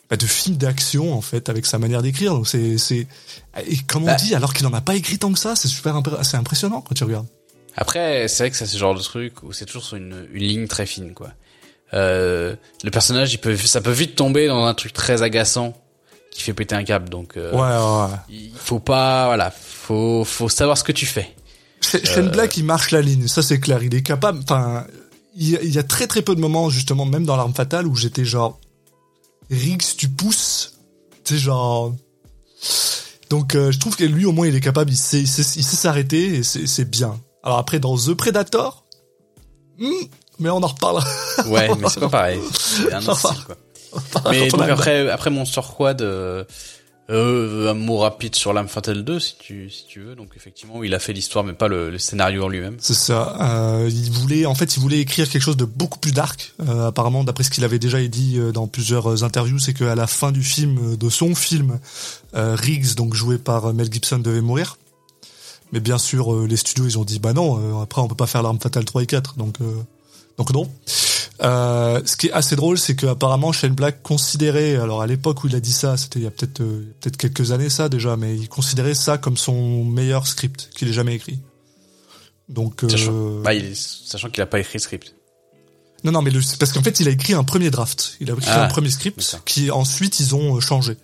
bah, de films d'action en fait avec sa manière d'écrire. Donc c'est c'est et comme on Bah. dit, alors qu'il en a pas écrit tant que ça, c'est super c'est impressionnant quand tu regardes. Après, c'est vrai que ça c'est ce genre de truc où c'est toujours sur une, une ligne très fine quoi. Euh, le personnage, il peut ça peut vite tomber dans un truc très agaçant qui fait péter un câble donc euh, Ouais, ouais. ouais. il faut pas voilà, faut faut savoir ce que tu fais. Sh- Shane Black, il marche la ligne, ça c'est clair. Il est capable. Enfin, il y, a- il y a très très peu de moments justement, même dans l'arme fatale, où j'étais genre, Riggs, tu pousses, tu sais genre. Donc euh, je trouve que lui au moins il est capable, il sait, il sait, s'arrêter et c'est c'est bien. Alors après dans The Predator, hmm, mais on en reparlera. Ouais, mais c'est [laughs] pas pareil. C'est un autre style, quoi. [laughs] Mais donc après, après Monster Squad, euh, euh, un mot rapide sur l'âme fatale 2, si tu, si tu veux. Donc effectivement, il a fait l'histoire, mais pas le, le scénario en lui-même. C'est ça. Euh, il voulait, en fait, il voulait écrire quelque chose de beaucoup plus dark. Euh, apparemment, d'après ce qu'il avait déjà dit euh, dans plusieurs interviews, c'est qu'à la fin du film, euh, de son film, euh, Riggs, donc joué par Mel Gibson, devait mourir. Mais bien sûr, euh, les studios, ils ont dit, bah non, euh, après, on peut pas faire l'arme fatale 3 et 4, donc, euh, donc non. Euh, ce qui est assez drôle, c'est que apparemment Shane Black considérait, alors à l'époque où il a dit ça, c'était il y a peut-être euh, peut-être quelques années ça déjà, mais il considérait ça comme son meilleur script qu'il ait jamais écrit. Donc, Sachant, euh, bah, il est- sachant qu'il a pas écrit le script. non, non, mais le, parce qu'en fait, il a écrit un premier draft. Il a écrit Ah, un premier script qui ensuite ils ont euh, changé.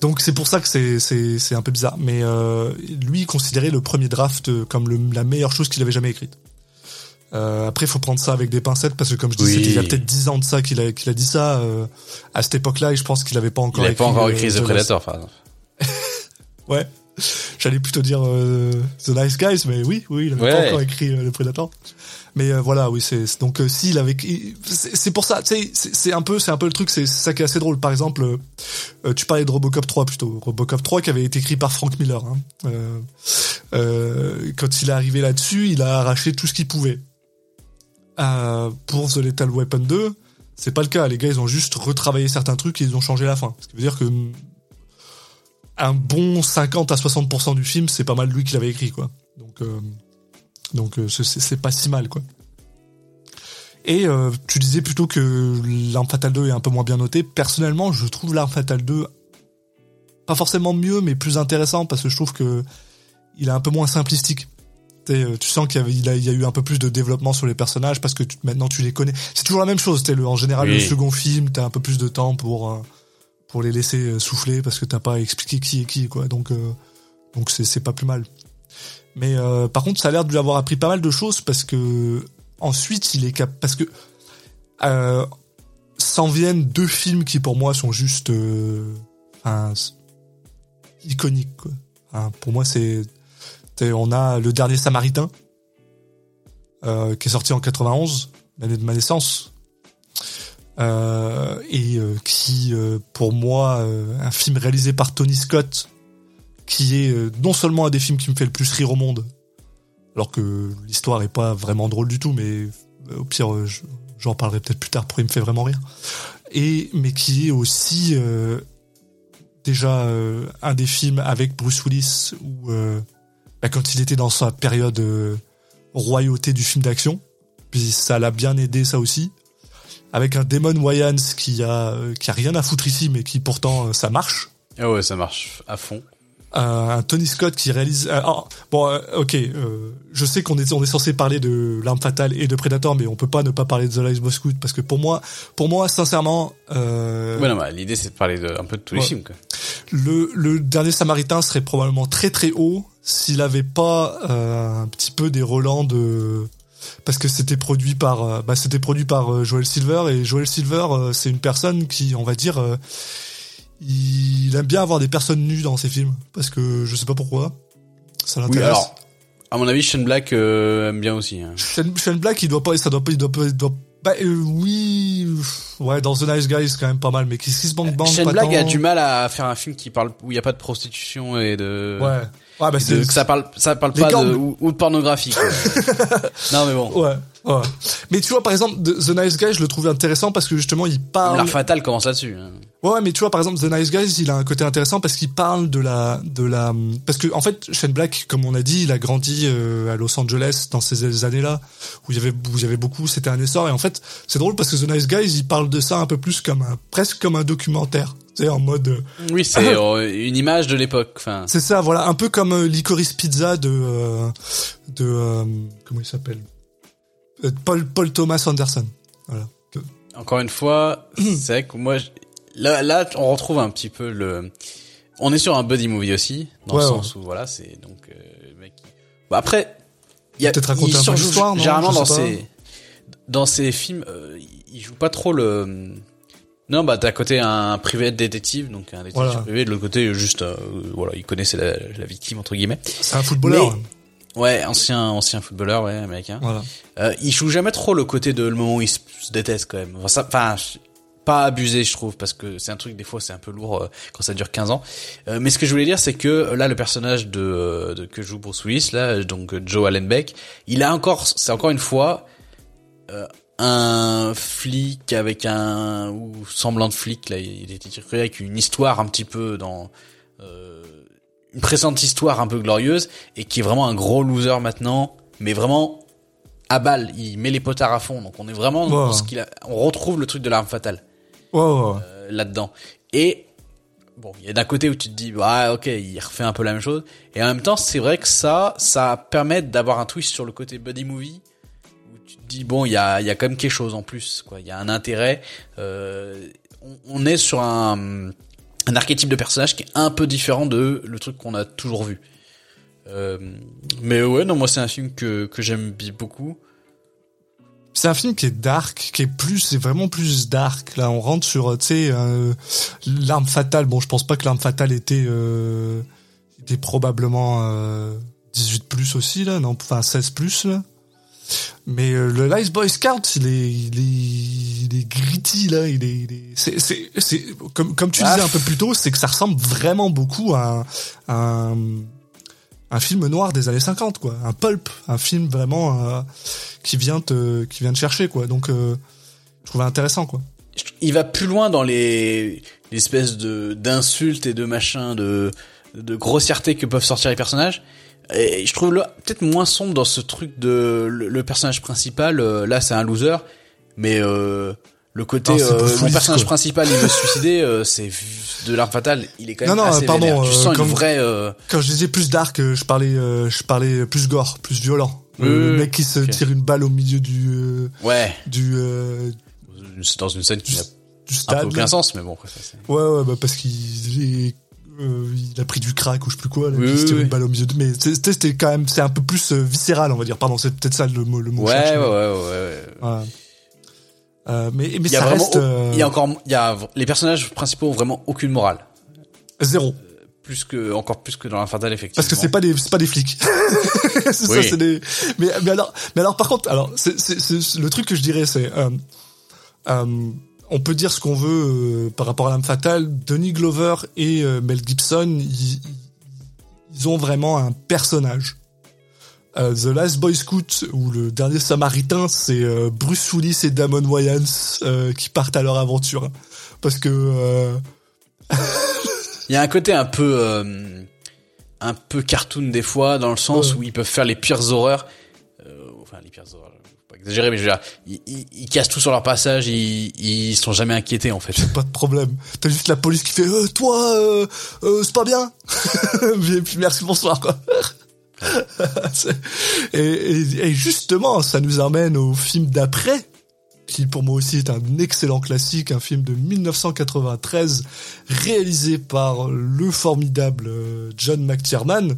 Donc c'est pour ça que c'est c'est c'est un peu bizarre. Mais euh, lui, il considérait le premier draft comme le, la meilleure chose qu'il avait jamais écrite. Euh, après, il faut prendre ça avec des pincettes parce que comme je disais, Oui. il y a peut-être 10 ans de ça qu'il a qu'il a dit ça. euh, à cette époque-là, et je pense qu'il avait pas Il encore. avait pas encore écrit The The Predator, par exemple. [laughs] Ouais. J'allais plutôt dire euh, The Nice Guys, mais oui, oui, il avait pas encore écrit euh, le Predator. Mais euh, voilà, oui, c'est donc euh, s'il avait, il- c'est pour ça, tu sais, c'est un peu, c'est un peu le truc, c'est ça qui est assez drôle. Par exemple, tu parlais de Robocop 3 plutôt, Robocop 3 qui avait été écrit par Frank Miller. Hein. Euh, euh, quand il est arrivé là-dessus, il a arraché tout ce qu'il pouvait. Euh, pour The Lethal Weapon 2, c'est pas le cas. Les gars, ils ont juste retravaillé certains trucs et ils ont changé la fin. Ce qui veut dire que un bon 50 à 60% du film, c'est pas mal lui qui l'avait écrit, quoi. Donc, euh, donc euh, c'est- pas si mal, quoi. Et tu disais plutôt que l'arme fatale 2 est un peu moins bien noté. Personnellement, je trouve l'arme fatale 2 pas forcément mieux, mais plus intéressant parce que je trouve que il est un peu moins simplistique Euh, tu sens qu'il y, il y, a eu un peu plus de développement sur les personnages parce que maintenant tu les connais. C'est toujours la même chose. Le, en général, le second film, t'as un peu plus de temps pour euh, pour les laisser euh, souffler parce que t'as pas expliqué qui est qui, quoi. Donc donc c'est c'est pas plus mal. Mais par contre, ça a l'air de lui avoir appris pas mal de choses parce que ensuite il est cap parce que s'en viennent deux films qui pour moi sont juste iconiques. Quoi. pour moi, c'est on a le dernier Samaritain euh, qui est sorti en 91, l'année de ma naissance, euh, et euh, qui, pour moi, un film réalisé par Tony Scott, qui est non seulement un des films qui me fait le plus rire au monde, alors que l'histoire est pas vraiment drôle du tout, mais au pire, j'en parlerai peut-être plus tard pour il me fait vraiment rire, et mais qui est aussi déjà un des films avec Bruce Willis où bah, quand il était dans sa période euh, royauté du film d'action. Puis ça l'a bien aidé ça aussi. Avec un Damon Wayans qui a euh, qui a rien à foutre ici, mais qui pourtant euh, ça marche. Ah ouais, ça marche à fond. un Tony Scott qui réalise. Oh, bon, ok, je sais qu'on est on est censé parler de l'arme fatale et de Predator, mais on peut pas ne pas parler de The Last Boy Scout parce que pour moi, pour moi, sincèrement. Euh... Ouais, non, l'idée c'est de parler de, un peu de tous les films. Quoi. Le le dernier Samaritain serait probablement très très haut s'il avait pas euh, un petit peu des relents de parce que c'était produit par euh, bah, c'était produit par euh, Joel Silver et Joel Silver c'est une personne qui on va dire il aime bien avoir des personnes nues dans ses films parce que je sais pas pourquoi ça l'intéresse. Oui, alors à mon avis Shane Black aime bien aussi. Hein. Shane, Black il doit pas ça doit pas il doit pas, il doit bah oui, ouais, dans The Nice Guys, c'est quand même pas mal, mais qui se bang bang. Shane Black a du mal à faire un film qui parle où il y a pas de prostitution et de. Ouais. Ouais, bah c'est ça parle, ça parle pas de ou, de pornographie. [laughs] non mais bon. Ouais. Ouais. Mais tu vois, par exemple, The Nice Guy, je le trouvais intéressant parce que justement, il parle. L'art fatal commence là-dessus. Hein. Ouais, mais tu vois, par exemple, The Nice Guys, il a un côté intéressant parce qu'il parle de la, de la, parce que en fait, Shane Black, comme on a dit, il a grandi euh, à Los Angeles dans ces années-là où il y avait, où il y avait beaucoup, c'était un essor. Et en fait, c'est drôle parce que The Nice Guys, il parle de ça un peu plus comme un, presque comme un documentaire. C'est en mode. Euh, oui, c'est [laughs] une image de l'époque. Enfin. C'est ça, voilà, un peu comme euh, Licorice Pizza de, euh, de, comment il s'appelle? euh, Paul, Paul Thomas Anderson. Voilà. Encore une fois, [clears throat] c'est vrai que moi, là, là, on retrouve un petit peu le. On est sur un buddy movie aussi, dans le sens où voilà, c'est donc euh, mec. Bah après, il y a peut-être raconter un peu l'histoire, Généralement dans ces dans ces films, euh, il joue pas trop le. Non, bah t'as à côté un privé détective, donc un détective privé, de l'autre côté juste, euh, voilà, il connaissait la, la, victime entre guillemets. C'est un footballeur. Ouais, ancien ancien footballeur, ouais, américain. Voilà. Euh, il joue jamais trop le côté de le moment où il se, déteste quand même. Enfin, ça, enfin, pas abusé, je trouve, parce que c'est un truc des fois c'est un peu lourd euh, quand ça dure 15 ans. Euh, mais ce que je voulais dire, c'est que euh, là, le personnage de, euh, de que joue Bruce Willis, là, donc Joe Allenbeck, il a encore, c'est encore une fois un flic avec un ou semblant de flic là, il est écrit avec une histoire un petit peu dans une pressante histoire un peu glorieuse et qui est vraiment un gros loser maintenant, mais vraiment à balle, il met les potards à fond. Donc on est vraiment dans ce qu'il a, on retrouve le truc de l'arme fatale euh, là-dedans. Et bon, il y a d'un côté où tu te dis bah ok, il refait un peu la même chose, et en même temps c'est vrai que ça, ça permet d'avoir un twist sur le côté buddy movie où tu te dis bon, il y a, y a quand même quelque chose en plus, quoi. Il y a un intérêt. Euh, on, on est sur un un archétype de personnage qui est un peu différent de le truc qu'on a toujours vu. Euh, mais ouais, non, moi c'est un film que, que j'aime beaucoup. C'est un film qui est dark, qui est plus, c'est vraiment plus dark. Là, on rentre sur, tu sais, euh, l'arme fatale. Bon, je pense pas que l'arme fatale était, euh, était probablement euh, 18 plus aussi là, non, enfin 16 plus là. Mais euh, le Lice Boy Scout, il est, il est, il est gritty là, il est, il est c'est, c'est, c'est, comme, comme tu disais ah. un peu plus tôt, c'est que ça ressemble vraiment beaucoup à un, un, film noir des années 50 quoi, un pulp, un film vraiment euh, qui vient te, qui vient te chercher quoi. Donc, euh, je trouvais intéressant quoi. Il va plus loin dans les, espèces de d'insultes et de machins de de grossièreté que peuvent sortir les personnages et je trouve peut-être moins sombre dans ce truc de le, personnage principal. Euh, là, c'est un loser, mais euh, le côté Non, euh, mon personnage quoi. principal il veut se [laughs] suicider c'est de l'arme fatale il est quand même Non, non, assez pardon, vénère. tu sens comme- une vraie Quand je disais plus dark, je parlais, je parlais plus gore, plus violent. Le mec qui se tire une balle au milieu du ouais du dans une scène qui n'a un peu aucun sens mais bon après ça Ouais, ouais, bah parce qu'il est, euh, il a pris du crack ou je sais plus quoi, là, Oui, il se tire oui. une balle au milieu de. Mais c'était quand même, c'est un peu plus euh, viscéral, on va dire. Pardon, c'est peut-être ça le mot, le mot. ouais, cherche, ouais, mais- ouais, ouais, ouais. voilà. Euh, mais mais ça vraiment, reste il y a encore, il y a, les personnages principaux ont vraiment aucune morale. zéro. Plus que, encore plus que dans l'Infernal, effectivement. Parce que c'est pas des c'est pas des flics. [laughs] c'est Oui. ça, c'est des. Mais mais alors mais alors par contre alors c'est le truc que je dirais c'est euh, on peut dire ce qu'on veut euh, par rapport à l'âme fatale. Denis Glover et euh, Mel Gibson ils, ils ont vraiment un personnage. Euh, The Last Boy Scout ou le dernier Samaritain, c'est Bruce Willis et Damon Wayans qui partent à leur aventure. Parce que [laughs] Il y a un côté un peu, un peu cartoon des fois, dans le sens où ils peuvent faire les pires horreurs. Enfin, les pires horreurs. Exagérer, mais je veux dire, ils, ils, ils cassent tout sur leur passage, ils, ils sont jamais inquiétés, en fait. pas de problème. T'as juste la police qui fait euh, toi euh, euh, c'est pas bien. [laughs] et puis merci bonsoir quoi. [laughs] Et, et, et justement, ça nous amène au film d'après, qui pour moi aussi est un excellent classique, un film de 1993 réalisé par le formidable euh, John McTiernan,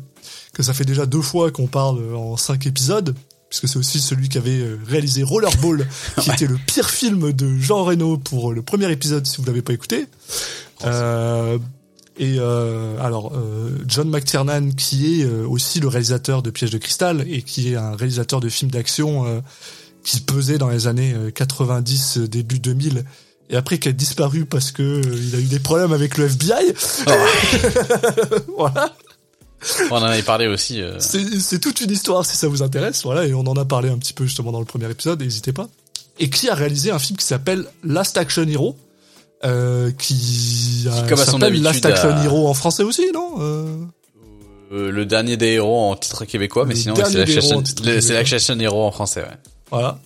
que ça fait déjà deux fois qu'on parle en cinq épisodes. Puisque c'est aussi celui qui avait euh, réalisé Rollerball, [laughs] qui était le pire film de Jean Reno pour le premier épisode, si vous l'avez pas écouté. Euh, et euh, alors euh, John McTiernan qui est euh, aussi le réalisateur de Piège de cristal et qui est un réalisateur de films d'action euh, qui pesait dans les années euh, 90 euh, début 2000 et après qui a disparu parce que euh, il a eu des problèmes avec le FBI. [laughs] voilà, On en avait parlé aussi. euh, c'est toute une histoire si ça vous intéresse. Voilà et on en a parlé un petit peu justement dans le premier épisode, n'hésitez pas. Et qui a réalisé un film qui s'appelle Last Action Hero. Euh, qui a- comme à son s'appelle Last Action Hero en français aussi, non euh, euh, le dernier des héros en titre québécois, mais Le sinon, c'est chaîne héros en français, ouais. Voilà.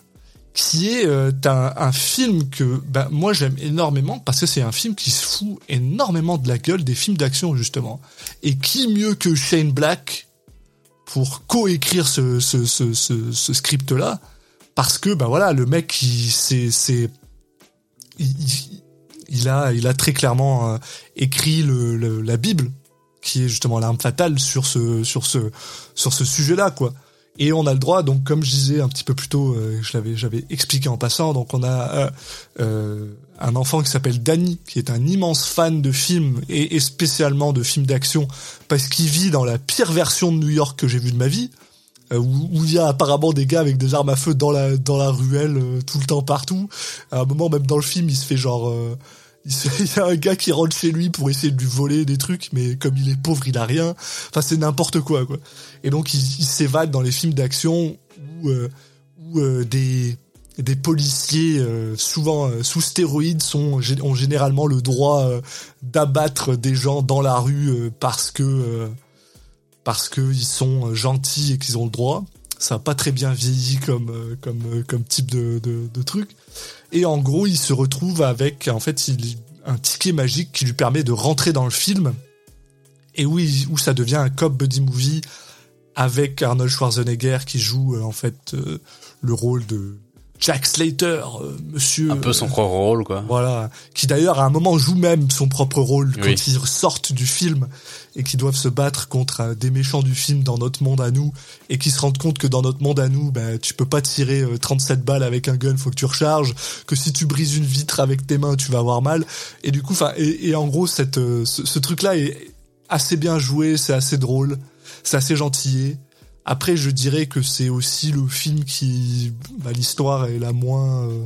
Qui est euh, un, un film que ben, moi j'aime énormément parce que c'est un film qui se fout énormément de la gueule des films d'action justement. Et qui mieux que Shane Black pour coécrire ce, ce, ce, ce, ce script-là? Parce que ben voilà le mec il il, il- a il a très clairement euh, écrit le, le- la Bible qui est justement l'arme fatale sur ce sur ce sur ce sujet-là quoi. Et on a le droit, donc comme je disais un petit peu plus tôt, euh, je l'avais, j'avais expliqué en passant, donc on a euh, euh, un enfant qui s'appelle Danny, qui est un immense fan de films et, spécialement de films d'action, parce qu'il vit dans la pire version de New York que j'ai vue de ma vie, euh, où il y a apparemment des gars avec des armes à feu dans la dans la ruelle euh, tout le temps partout. À un moment même dans le film, il se fait genre [laughs] il y a un gars qui rentre chez lui pour essayer de lui voler des trucs, mais comme il est pauvre, il a rien. Enfin, c'est n'importe quoi, quoi. Et donc, il, s'évade dans les films d'action où, euh, où euh, des, des policiers, euh, souvent sous stéroïdes, sont, ont généralement le droit d'abattre des gens dans la rue parce que parce que ils sont gentils et qu'ils ont le droit. Ça a pas très bien vieilli comme comme comme type de, de, de truc. Et en gros, il se retrouve avec en fait un ticket magique qui lui permet de rentrer dans le film. Et où, où ça devient un cop buddy movie avec Arnold Schwarzenegger qui joue euh, en fait euh, le rôle de Jack Slater, euh, monsieur. Un peu son euh, propre rôle, quoi. voilà, qui d'ailleurs à un moment joue même son propre rôle Oui. quand ils sortent du film et qui doivent se battre contre euh, des méchants du film dans notre monde à nous et qui se rendent compte que dans notre monde à nous, bah, tu peux pas tirer euh, 37 balles avec un gun, faut que tu recharges, que si tu brises une vitre avec tes mains, tu vas avoir mal. Et du coup, enfin, et, et en gros, cette, euh, ce, ce truc-là est assez bien joué, c'est assez drôle, c'est assez gentillé. Après, je dirais que c'est aussi le film qui, bah, l'histoire est la moins. euh,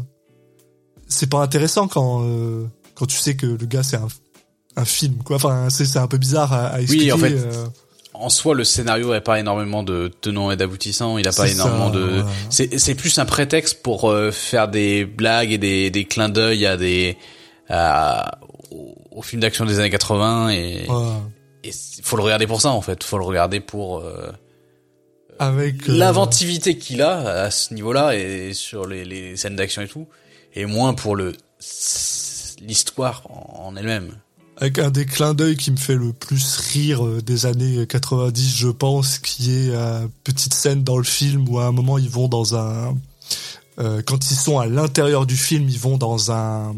c'est pas intéressant quand euh, quand tu sais que le gars c'est un, un film quoi. Enfin, c'est c'est un peu bizarre à, à expliquer. en fait, euh, En soi, le scénario n'a pas énormément de tenants et d'aboutissants. Il a pas énormément ça, de. voilà. C'est plus un prétexte pour euh, faire des blagues et des des clins d'œil à des à, aux, aux films d'action des années 80 et c- faut le regarder pour ça en fait. Faut le regarder pour euh, avec euh, l'inventivité qu'il a à ce niveau-là et sur les, les scènes d'action et tout, et moins pour le l'histoire en elle-même. Avec un des clins d'œil qui me fait le plus rire euh, des années 90, je pense, qui est une petite scène dans le film où à un moment ils vont dans un... Euh, quand ils sont à l'intérieur du film, ils vont dans un...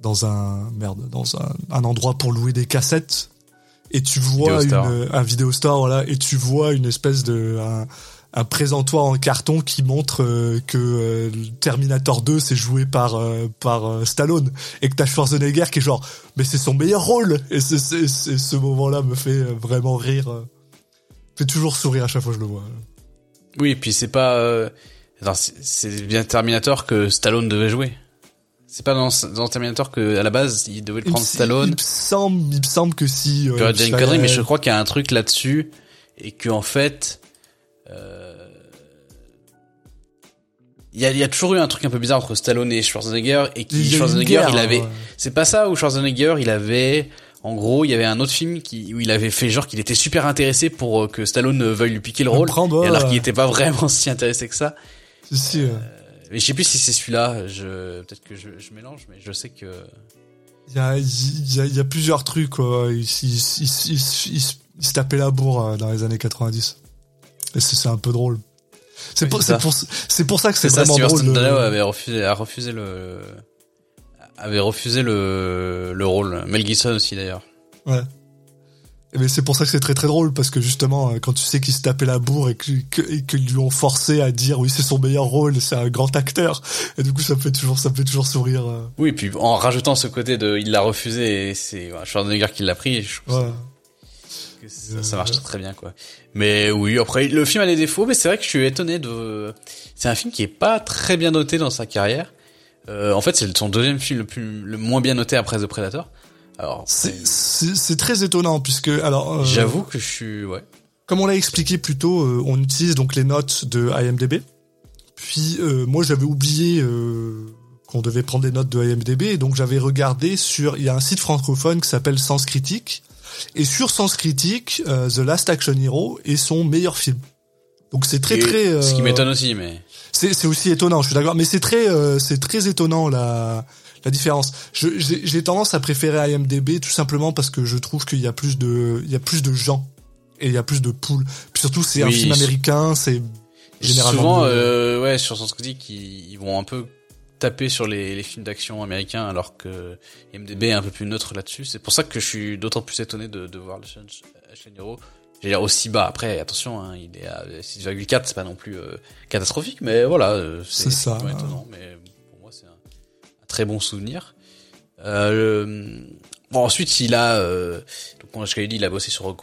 Dans un... Merde, dans un, un endroit pour louer des cassettes. Et tu vois une, un vidéo store, voilà, et tu vois une espèce de... Un, un présentoir en carton qui montre euh, que euh, Terminator 2 c'est joué par euh, par Stallone. Et que t'as Schwarzenegger qui est genre mais c'est son meilleur rôle! Et c'est ce moment-là me fait vraiment rire fait toujours sourire à chaque fois que je le vois. Oui et puis c'est pas c'est bien Terminator que Stallone devait jouer c'est pas dans, dans Terminator que à la base il devait prendre Stallone. Il me semble il me semble que si euh, mais je crois qu'il y a un truc là-dessus et que en fait euh, il y a, y a, toujours eu un truc un peu bizarre entre Stallone et Schwarzenegger et qui Schwarzenegger il avait c'est pas ça où Schwarzenegger il avait en gros il y avait un autre film qui où il avait fait genre qu'il était super intéressé pour euh, que Stallone veuille lui piquer le rôle et alors qu'il était pas [laughs] vraiment si intéressé que ça. Si, euh, mais je sais plus si c'est celui-là je peut-être que je, je, mélange mais je sais que il y a il y a, y a plusieurs trucs quoi il, il, il, il se tapait la bourre dans les années 90 et c'est un peu drôle. C'est pour, ça que c'est vraiment ça, drôle. avait refusé, a refusé le, avait refusé le, le rôle. Mel Gibson aussi d'ailleurs. Ouais. Mais c'est pour ça que c'est très très drôle parce que justement euh, quand tu sais qu'il se tapait la bourre et qu'ils que, lui ont forcé à dire oui c'est son meilleur rôle c'est un grand acteur et du coup ça me fait toujours ça me fait toujours sourire. Euh. Oui et puis en rajoutant ce côté de il l'a refusé et c'est Schwarzenegger qui l'a pris. Je ouais ça, marche très, bien quoi. Mais oui, après le film a des défauts, mais c'est vrai que je suis étonné de. C'est un film qui est pas très bien noté dans sa carrière. Euh, en fait, c'est son deuxième film le plus le moins bien noté après The Predator. Alors c'est très étonnant puisque alors. Euh, J'avoue que je suis ouais. Comme on l'a expliqué plus tôt, euh, on utilise donc les notes de IMDb. Puis euh, moi j'avais oublié qu'on devait prendre des notes de IMDb, donc j'avais regardé sur il y a un site francophone qui s'appelle Sens Critique et sur Sens Critique, euh, The Last Action Hero est son meilleur film. Donc c'est très très. Euh, ce qui m'étonne aussi, mais. C'est c'est aussi étonnant, je suis d'accord, mais c'est très euh, c'est très étonnant la la différence. J'ai tendance à préférer IMDb tout simplement parce que je trouve qu'il y a plus de il y a plus de gens et il y a plus de poules. Puis surtout c'est un film américain, c'est généralement. Souvent, euh, ouais, sur Sens Critique, ils, ils vont un peu taper sur les, les films d'action américains alors que MDB est un peu plus neutre là-dessus. C'est pour ça que je suis d'autant plus étonné de, de voir le Action Hero. J'ai dire aussi bas. Après, attention, hein, il est à 6,4, c'est pas non plus euh, catastrophique, mais voilà, euh, c'est ça. étonnant. Mais très bon souvenir. Euh, bon, ensuite, il a, euh, donc, je dit, il a bossé sur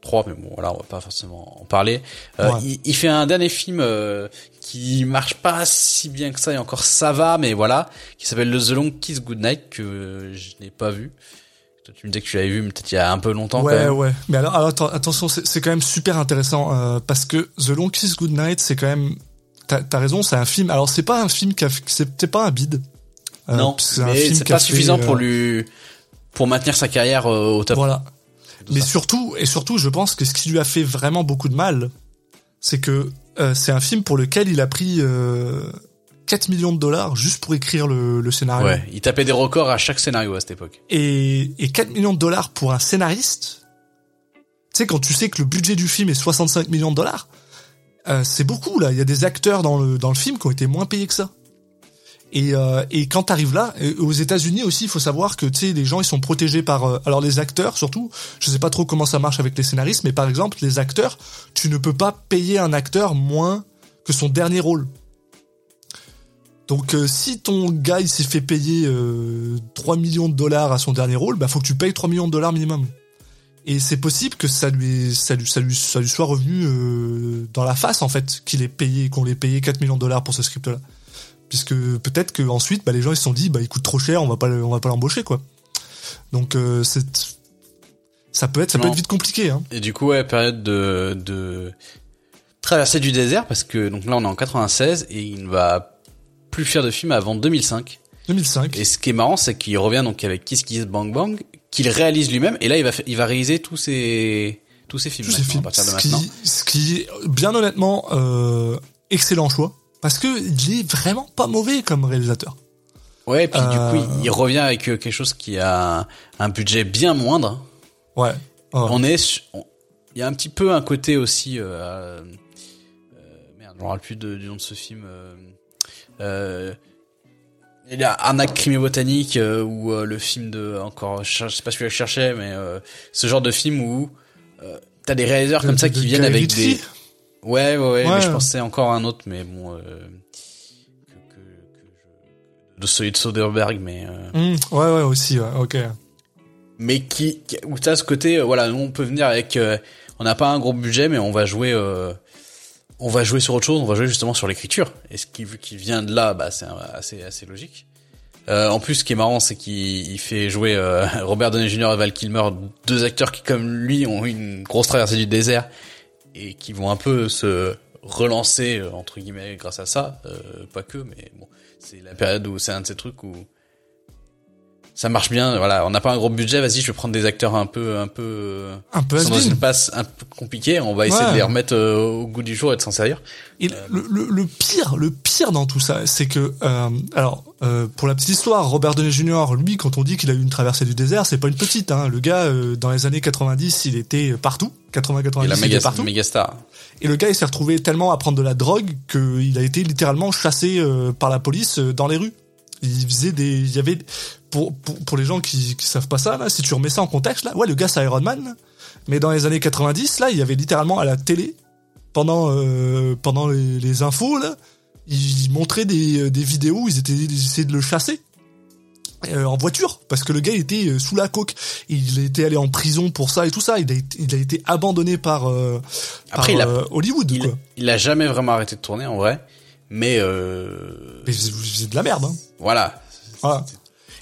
3, mais bon, voilà, on va pas forcément en parler. Euh, il, il, fait un dernier film euh, qui marche pas si bien que ça, et encore ça va, mais voilà, qui s'appelle The Long Kiss Goodnight, que je n'ai pas vu. Toi, tu me disais que tu l'avais vu, mais peut-être il y a un peu longtemps. Ouais, quand même. ouais. Mais alors, alors attention, c'est quand même super intéressant euh, parce que The Long Kiss Goodnight, c'est quand même. T'as as raison, c'est un film. Alors, c'est pas un film qui a, c'était pas un bid. Non, mais c'est pas suffisant pour lui, pour maintenir sa carrière au top. Voilà. Mais surtout, et surtout, je pense que ce qui lui a fait vraiment beaucoup de mal, c'est que euh, c'est un film pour lequel il a pris euh, 4 millions de dollars juste pour écrire le, le, scénario. Ouais, il tapait des records à chaque scénario à cette époque. Et, et 4 millions de dollars pour un scénariste, tu sais, quand tu sais que le budget du film est 65 millions de dollars, euh, c'est beaucoup là. Il y a des acteurs dans le, dans le film qui ont été moins payés que ça. Et, euh, et quand t'arrives là, aux États-Unis aussi, il faut savoir que tu sais, les gens ils sont protégés par, euh, alors les acteurs surtout. Je sais pas trop comment ça marche avec les scénaristes, mais par exemple les acteurs, tu ne peux pas payer un acteur moins que son dernier rôle. Donc euh, si ton gars il s'est fait payer 3 millions de dollars à son dernier rôle, bah faut que tu payes 3 millions de dollars minimum. Et c'est possible que ça lui, ça lui, ça lui, ça lui soit revenu dans la face en fait, qu'il ait payé, qu'on l'ait payé 4 millions de dollars pour ce script-là puisque peut-être que ensuite bah, les gens ils se sont dit bah il coûte trop cher on va pas on va pas l'embaucher quoi. Donc euh, c'est ça peut être ça peut être vite compliqué hein. et du coup ouais période de de traversée du désert parce que donc là on est en 96 et il ne va plus faire de film avant 2005 2005 et ce qui est marrant c'est qu'il revient donc avec Kiss Kiss Bang Bang qu'il réalise lui-même et là il va il va réaliser tous ses tous ses films, à partir de ce maintenant. qui, ce qui bien honnêtement euh, excellent choix parce que il est vraiment pas mauvais comme réalisateur. Ouais, puis du coup, il revient avec quelque chose qui a un, budget bien moindre. Ouais. On est, il y a un petit peu un côté aussi. Euh, euh, merde, je me rappelle plus de, du nom de ce film. Euh, il y a Arnaque crime botanique ou le film de encore, je sais pas celui que je cherchais, mais ce genre de film où t'as des réalisateurs comme ça qui viennent avec des. Ouais, ouais, ouais, mais je pensais encore à un autre, mais bon. que, que, que. De celui de Soderbergh, mais. Mmh, ouais, ouais, aussi, ouais, ok. Mais qui, qui où t'as ce côté, voilà, nous on peut venir avec on n'a pas un gros budget, mais on va jouer, euh, on va jouer sur autre chose. On va jouer justement sur l'écriture. Et ce qui, vu qu'il vient de là, bah, c'est assez, assez logique. Euh, en plus, ce qui est marrant, c'est qu'il fait jouer euh, [laughs] Robert Downey Jr. et Val Kilmer, deux acteurs qui, comme lui, ont eu une grosse traversée du désert et qui vont un peu se relancer entre guillemets grâce à ça. pas que, mais bon, c'est la période où c'est un de ces trucs où ça marche bien. Voilà, on n'a pas un gros budget. Vas-y, je vais prendre des acteurs un peu, un peu, un peu dans une passe un peu compliquée. On va essayer de les remettre euh, au goût du jour et de s'en servir. Et le, le, le, pire, le pire dans tout ça, c'est que, euh, alors, euh, pour la petite histoire, Robert Downey Jr. Lui, quand on dit qu'il a eu une traversée du désert, c'est pas une petite. Hein. Le gars, euh, dans les années 90, il était partout. 80-90, il, était partout. Méga star. Et le gars, il s'est retrouvé tellement à prendre de la drogue qu'il a été littéralement chassé par la police dans les rues. Il faisait des, il y avait, pour, pour, pour, les gens qui, qui savent pas ça, là, si tu remets ça en contexte, là, ouais, le gars c'est Iron Man, mais dans les années 90, là, il y avait littéralement à la télé, pendant, euh, pendant les, les, infos, là, ils montraient des, des vidéos où ils, étaient, ils essayaient de le chasser. Euh, en voiture parce que le gars était euh, sous la coque il était allé en prison pour ça et tout ça il a été, il a été abandonné par, euh, Après, par, il a, Hollywood il, quoi. il a jamais vraiment arrêté de tourner en vrai mais euh... mais c'est de la merde hein. voilà voilà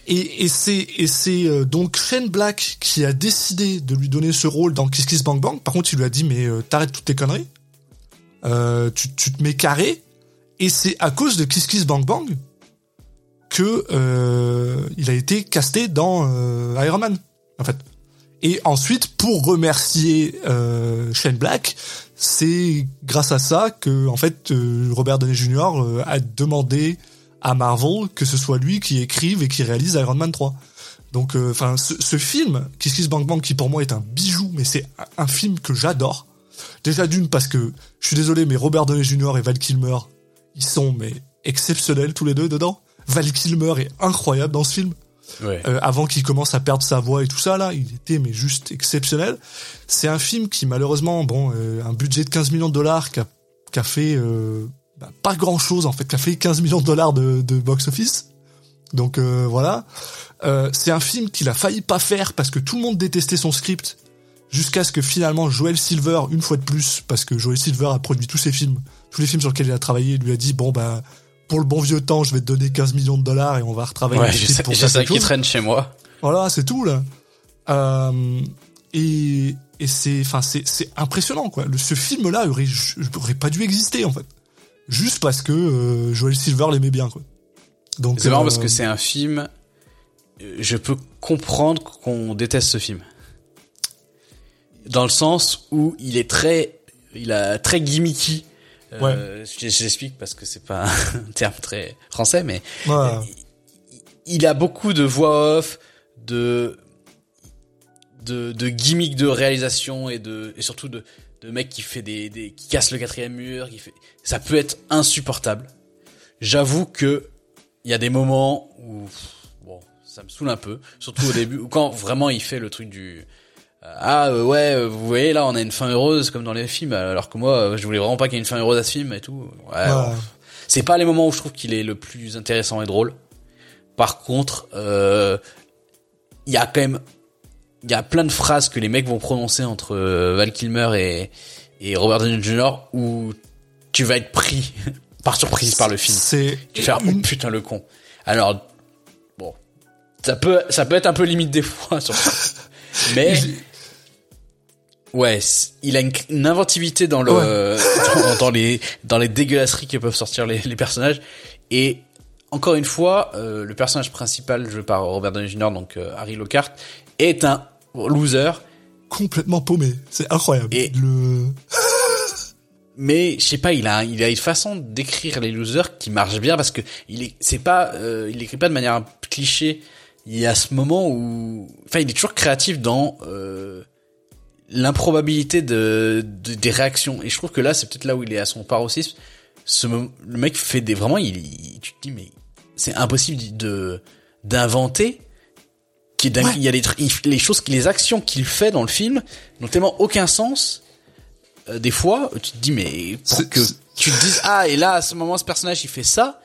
et, et c'est euh, donc Shane Black qui a décidé de lui donner ce rôle dans Kiss Kiss Bang Bang. Par contre, il lui a dit mais euh, t'arrêtes toutes tes conneries, euh, tu, tu te mets carré. Et c'est à cause de Kiss Kiss Bang Bang que euh, il a été casté dans euh, Iron Man en fait. Et ensuite, pour remercier euh, Shane Black, c'est grâce à ça que en fait Robert Downey Jr. a demandé à Marvel que ce soit lui qui écrive et qui réalise Iron Man 3. Donc, euh, enfin, ce, ce, film, Kiss Kiss Bang Bang, qui pour moi est un bijou, mais c'est un, film que j'adore. Déjà d'une parce que je suis désolé, mais Robert Downey Jr. et Val Kilmer, ils sont mais exceptionnels tous les deux dedans. Val Kilmer est incroyable dans ce film. Ouais. Euh, avant qu'il commence à perdre sa voix et tout ça là, il était mais juste exceptionnel. C'est un film qui malheureusement, bon, euh, un budget de 15 millions de dollars qui a, a fait euh, bah, pas grand chose en fait, qui a fait 15 millions de dollars de, de box-office. Donc euh, voilà. Euh, c'est un film qu'il a failli pas faire parce que tout le monde détestait son script, jusqu'à ce que finalement Joel Silver, une fois de plus, parce que Joel Silver a produit tous ses films, tous les films sur lesquels il a travaillé, lui a dit bon bah pour le bon vieux temps, je vais te donner 15 millions de dollars et on va retravailler. Ouais, j'ai pour ça qui traîne chez moi. Voilà, c'est tout là. Euh, et et c'est enfin c'est c'est impressionnant quoi. Le, ce film là aurait, aurait pas dû exister en fait juste parce que euh, Joel Silver l'aimait bien quoi. Donc c'est marrant parce que euh, c'est un film euh, je peux comprendre qu'on déteste ce film. Dans le sens où il est très il a très gimmicky. Ouais. Euh, J'explique parce que c'est pas [laughs] un terme très français mais ouais. il a beaucoup de voix off, de de, de gimmicks de réalisation et de et surtout de de mec qui fait des, des qui casse le quatrième mur, qui fait ça peut être insupportable. J'avoue que il y a des moments où bon, ça me saoule un peu, surtout au début ou [laughs] quand vraiment il fait le truc du ah euh, ouais, euh, vous voyez là, on a une fin heureuse comme dans les films alors que moi euh, je voulais vraiment pas qu'il y ait une fin heureuse à ce film et tout. Ouais. Ouais. C'est pas les moments où je trouve qu'il est le plus intéressant et drôle. Par contre, euh, il y a quand même il y a plein de phrases que les mecs vont prononcer entre euh, Val Kilmer et, et Robert Downey Jr. où tu vas être pris [laughs] par surprise par le film. C'est tu fais oh putain le con. Alors bon, ça peut ça peut être un peu limite des fois [laughs] sur ça. Mais ouais, il a une, une inventivité dans le Ouais. [laughs] dans, dans les dans les dégueulasseries que peuvent sortir les, les personnages et encore une fois, euh, le personnage principal joué par Robert Downey Jr. donc euh, Harry Lockhart est un loser complètement paumé. C'est incroyable. Et- le [laughs] mais je sais pas, il a il a une façon d'écrire les losers qui marche bien parce que il est c'est pas euh, il écrit pas de manière cliché. Il y a ce moment où enfin il est toujours créatif dans euh, l'improbabilité de, des réactions et je trouve que là c'est peut-être là où il est à son paroxysme. Ce le mec fait des vraiment il, tu te dis mais c'est impossible de d'inventer qui il y a les, les choses les actions qu'il fait dans le film n'ont tellement aucun sens euh, des fois, tu te dis mais pour que tu te dises ah et là à ce moment ce personnage il fait ça,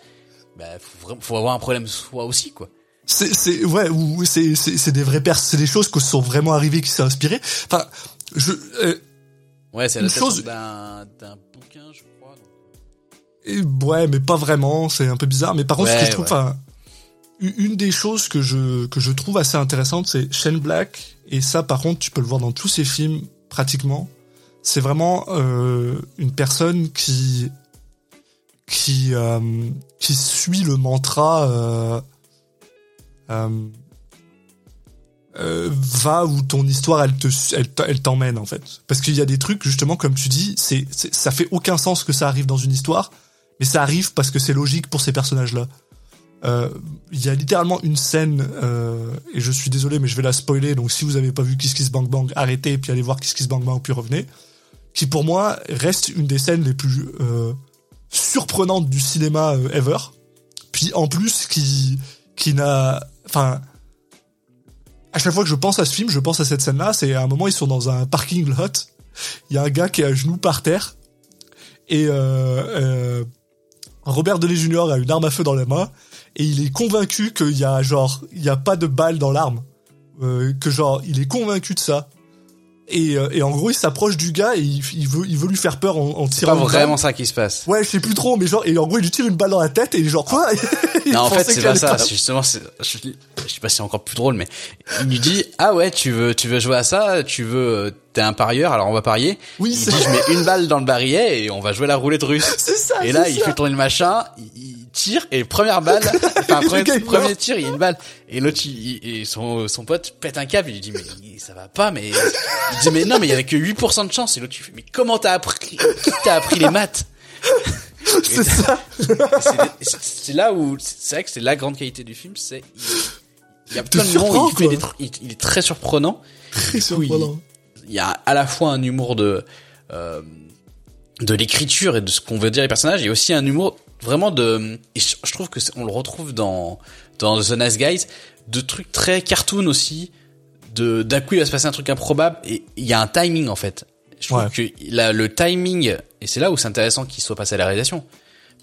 bah faut, faut avoir un problème soi aussi quoi. C'est c'est ouais ou c'est c'est c'est des vrais pers c'est des choses qui sont vraiment arrivées qui sont inspirées. Enfin je euh, ouais c'est la chose d'un d'un bouquin je crois. Et, ouais mais pas vraiment c'est un peu bizarre mais par contre ce que je trouve enfin une des choses que je que je trouve assez intéressante c'est Shane Black. Et ça par contre tu peux le voir dans tous ses films pratiquement. C'est vraiment euh, une personne qui qui euh, qui suit le mantra euh, euh, va où ton histoire elle te elle, t'emmène en fait. Parce qu'il y a des trucs justement comme tu dis c'est ça fait aucun sens que ça arrive dans une histoire mais ça arrive parce que c'est logique pour ces personnages là il y a littéralement une scène et je suis désolé mais je vais la spoiler donc si vous avez pas vu Kiss Kiss Bang Bang arrêtez puis allez voir Kiss Kiss Bang Bang puis revenez qui pour moi reste une des scènes les plus euh, surprenantes du cinéma euh, ever. Puis en plus qui qui n'a enfin à chaque fois que je pense à ce film, je pense à cette scène-là, c'est à un moment ils sont dans un parking lot, il y a un gars qui est à genoux par terre et euh, euh, Robert Downey Jr. a une arme à feu dans la main et il est convaincu qu'il y a genre il y a pas de balle dans l'arme, euh, que genre il est convaincu de ça et, euh, et, en gros, il s'approche du gars et il, il, veut, il veut lui faire peur en, en tirant. C'est pas vraiment ça qui se passe. Ouais, je sais plus trop, mais genre, et en gros, il lui tire une balle dans la tête et il est genre quoi? [laughs] Non, en fait, c'est pas ça. Justement, je, je sais pas si c'est encore plus drôle, mais il lui dit ah ouais, tu veux, tu veux jouer à ça, tu veux, euh, t'es un parieur, alors on va parier. Oui. Il dit je mets une balle dans le barillet et on va jouer la roulette russe. [laughs] C'est ça. Et là, il fait tourner le machin, il, tire et première balle, [laughs] enfin premier, premier tir, il y a une balle et l'autre et son son pote pète un câble, il lui dit mais ça va pas, mais il dit mais non mais il y avait que 8% de chance et l'autre tu fais mais comment t'as appris, qui t'a appris les maths? [laughs] C'est ça. C'est là où c'est vrai que c'est la grande qualité du film, c'est il y a plein de moments il, fait il, est très surprenant. Très surprenant. Il, y a à la fois un humour de euh, de l'écriture et de ce qu'on veut dire les personnages, et aussi un humour vraiment de et je, trouve que on le retrouve dans dans The Nice Guys de trucs très cartoon aussi de d'un coup il va se passer un truc improbable et il y a un timing en fait. Je trouve que là, le timing et c'est là où c'est intéressant qu'il soit passé à la réalisation.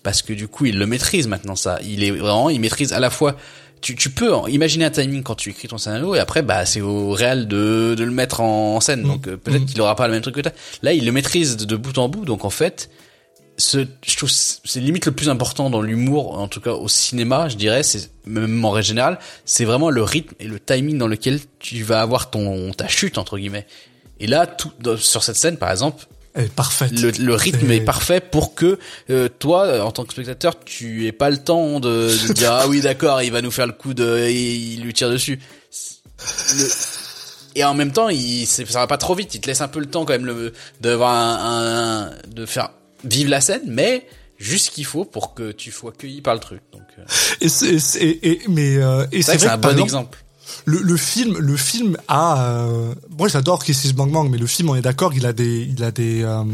Parce que du coup il le maîtrise maintenant ça. Il est vraiment il maîtrise à la fois tu, tu peux imaginer un timing quand tu écris ton scénario et après bah c'est au réel de, de le mettre en, scène donc euh, peut-être mmh. qu'il aura pas le même truc que toi là il le maîtrise de bout en bout donc en fait ce, je trouve c'est limite le plus important dans l'humour, en tout cas au cinéma, je dirais, c'est même en règle générale, c'est vraiment le rythme et le timing dans lequel tu vas avoir ton ta chute entre guillemets. Et là, tout, sur cette scène, par exemple, elle est parfaite. Le, rythme est... parfait pour que euh, toi, en tant que spectateur, tu aies pas le temps de, de dire ah oui d'accord, il va nous faire le coup de, et il lui tire dessus. Et en même temps, il, ça va pas trop vite. Il te laisse un peu le temps quand même le, d'avoir un, un, de faire vive la scène, mais juste ce qu'il faut pour que tu sois accueilli par le truc. Donc, euh. et c'est, et, mais euh, et c'est, un bon exemple. Le, le, film, le film a. Euh, moi, j'adore Kiss Bang Bang, mais le film, on est d'accord, il a des, il a des, euh,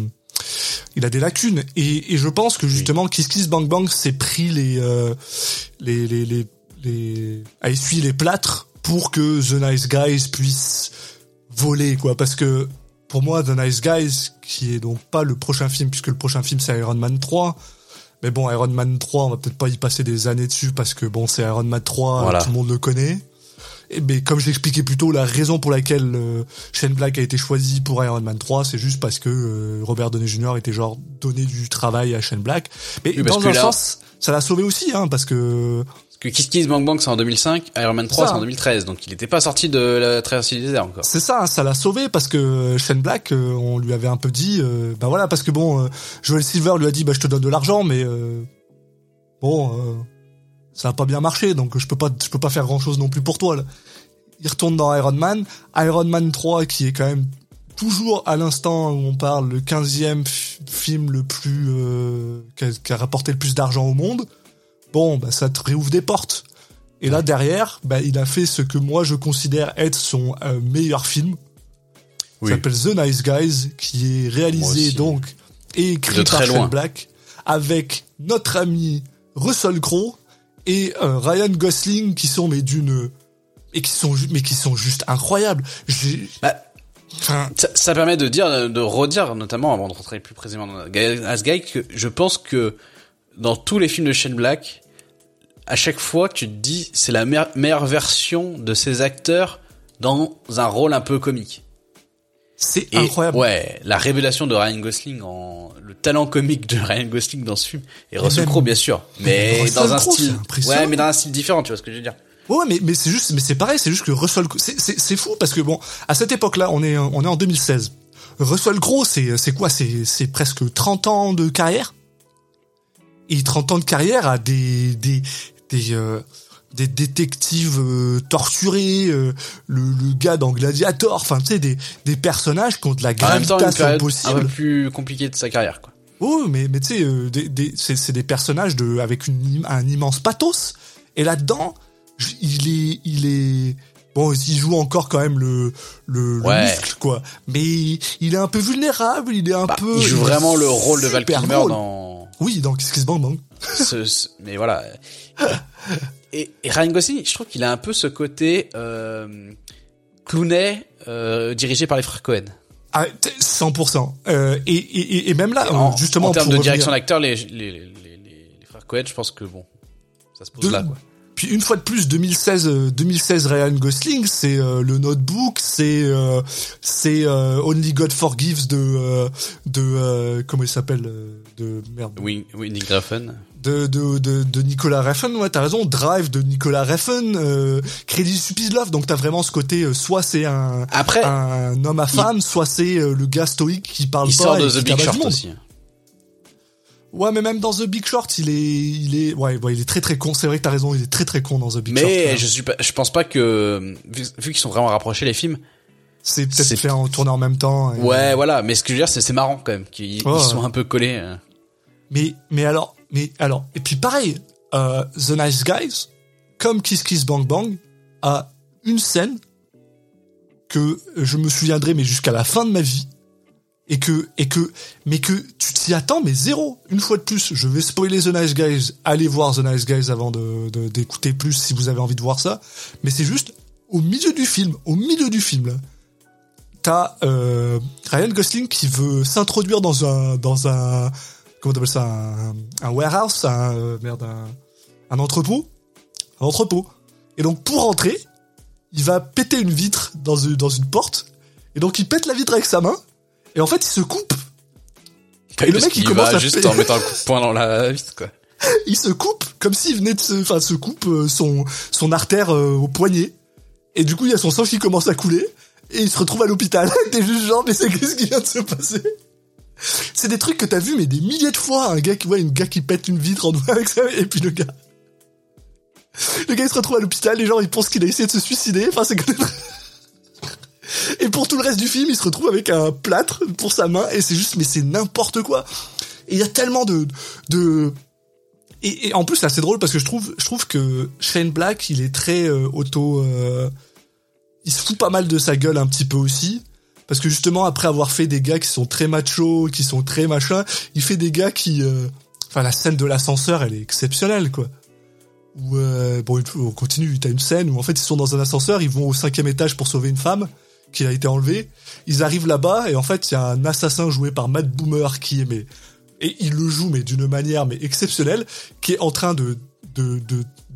il a des lacunes. Et, et je pense que justement, oui. Kiss Kiss Bang Bang s'est pris les, les, les, les, les, a essuyé les plâtres pour que The Nice Guys puisse voler, quoi, parce que pour moi, The Nice Guys, qui est donc pas le prochain film, puisque le prochain film c'est Iron Man 3. Mais bon, Iron Man 3, on va peut-être pas y passer des années dessus parce que bon, c'est Iron Man 3, voilà. tout le monde le connaît. Et mais comme je l'expliquais plus tôt, la raison pour laquelle euh, Shane Black a été choisi pour Iron Man 3, c'est juste parce que euh, Robert Downey Jr. était genre donné du travail à Shane Black. Mais oui, dans un là... sens, ça l'a sauvé aussi, hein, parce que que Kiss Kiss Bang Bang c'est en 2005, Iron Man 3 c'est en 2013, donc il n'était pas sorti de la traversée du désert encore. C'est ça, ça l'a sauvé parce que Shane Black, euh, on lui avait un peu dit, euh, bah voilà, parce que bon, euh, Joel Silver lui a dit, bah je te donne de l'argent, mais euh, bon, euh, ça a pas bien marché, donc je peux pas, je peux pas faire grand chose non plus pour toi. Là. Il retourne dans Iron Man, Iron Man 3 qui est quand même toujours à l'instant où on parle le 15e film le plus euh, qui, a, rapporté le plus d'argent au monde. Bon, bah ça te réouvre des portes. Et là derrière, bah il a fait ce que moi je considère être son euh, meilleur film. Oui. s'appelle The Nice Guys, qui est réalisé donc et écrit par Shane Black avec notre ami Russell Crowe et euh, Ryan Gosling qui sont mais d'une et qui sont mais qui sont juste incroyables. Bah, ça, ça, permet de dire, de redire, notamment avant de rentrer plus précisément dans Asgay, que je pense que dans tous les films de Shane Black, à chaque fois, tu te dis, c'est la meilleure version de ces acteurs dans un rôle un peu comique. C'est incroyable. Ouais, la révélation de Ryan Gosling en le talent comique de Ryan Gosling dans ce film et Russell Crowe bien sûr, mais dans un style ouais, mais dans un style différent, tu vois ce que je veux dire. Ouais, mais mais c'est juste mais c'est pareil, c'est juste que Russell c'est c'est fou parce que bon, à cette époque-là, on est on est en 2016. Russell Crowe, c'est c'est quoi? C'est c'est presque 30 ans de carrière? Et 30 ans de carrière à des des des euh, des détectives euh, torturés, euh, le, le, gars dans Gladiator, enfin tu sais des des personnages qui ont de la gravitation possible. Un peu plus compliqué de sa carrière quoi. Oh mais mais tu sais euh, des, des c'est des personnages de avec une, un immense pathos. Et là-dedans il est il est bon il joue encore quand même le le, muscle quoi. Mais il est un peu vulnérable il est un bah, peu il joue vraiment le rôle de Val Kilmer dans oui dans Kiss Kiss Bang Bang. mais voilà [laughs] et, Ryan Gosling je trouve qu'il a un peu ce côté euh, clownet euh, dirigé par les frères Cohen ah, 100%. Euh, et, et, et, même là, justement, en termes de direction d'acteur, les, les, les, les, frères Cohen, je pense que bon, ça se pose là. Quoi. Puis une fois de plus, 2016, 2016 euh, Ryan Gosling, c'est euh, le Notebook, c'est euh, c'est Only God Forgives de de comment il s'appelle de merde. Oui, Nick Refn. De, de, de, de Nicolas Refn, ouais, t'as raison. Drive de Nicolas Refn, euh, Credit Stupid Love, donc t'as vraiment ce côté, soit c'est un, Après, un homme à femme, soit c'est le gars stoïque qui parle il pas. Il sort de The Big Short aussi. Ouais, mais même dans The Big Short, il est, il est, ouais, ouais il est très très con. C'est vrai que t'as raison, il est très très con dans The Big mais Short. Mais je suis pas, je pense pas que, vu, qu'ils sont vraiment rapprochés les films. C'est peut-être fait en tournant en même temps. Ouais, voilà. Mais ce que je veux dire, c'est, c'est marrant quand même qu'ils sont un peu collés. Hein. Mais, mais alors, mais alors, et puis pareil, euh, The Nice Guys, comme Kiss Kiss Bang Bang, a une scène que je me souviendrai, mais jusqu'à la fin de ma vie, et que et que mais que tu t'y attends mais zéro. Une fois de plus je vais spoiler The Nice Guys. Allez voir The Nice Guys avant de d'écouter plus si vous avez envie de voir ça. Mais c'est juste au milieu du film au milieu du film là t'as euh, Ryan Gosling qui veut s'introduire dans un dans un comment t'appelles ça un, un warehouse un euh, merde un, un entrepôt un entrepôt et donc pour rentrer il va péter une vitre dans une, dans une porte et donc il pète la vitre avec sa main et en fait, il se coupe. Et le mec, il, commence à juste en mettant un coup de poing dans la vis, quoi. [laughs] il se coupe comme s'il venait de se, enfin, se coupe euh, son son artère euh, au poignet. Et du coup, il y a son sang qui commence à couler. Et il se retrouve à l'hôpital. [laughs] T'es juste genre, mais c'est qu'est-ce qui vient de se passer? C'est des trucs que t'as vu mais des milliers de fois. Un gars qui voit une gars qui pète une vitre en doigt avec ça, et puis le gars, le gars il se retrouve à l'hôpital. Les gens ils pensent qu'il a essayé de se suicider. Enfin, c'est que [laughs] et pour tout le reste du film, il se retrouve avec un plâtre pour sa main et c'est juste, mais c'est n'importe quoi. Et il y a tellement de, de, et, en plus c'est drôle parce que je trouve, je trouve que Shane Black, il est très euh, auto, euh, il se fout pas mal de sa gueule un petit peu aussi. Parce que justement, après avoir fait des gars qui sont très machos, qui sont très machin, il fait des gars qui... Euh, enfin, la scène de l'ascenseur, elle est exceptionnelle, quoi. Où, bon, on continue, t'as une scène où en fait ils sont dans un ascenseur, ils vont au cinquième étage pour sauver une femme, qui a été enlevé. Ils arrivent là-bas et en fait il y a un assassin joué par Matt Boomer qui est mais et il le joue mais d'une manière mais exceptionnelle qui est en train de de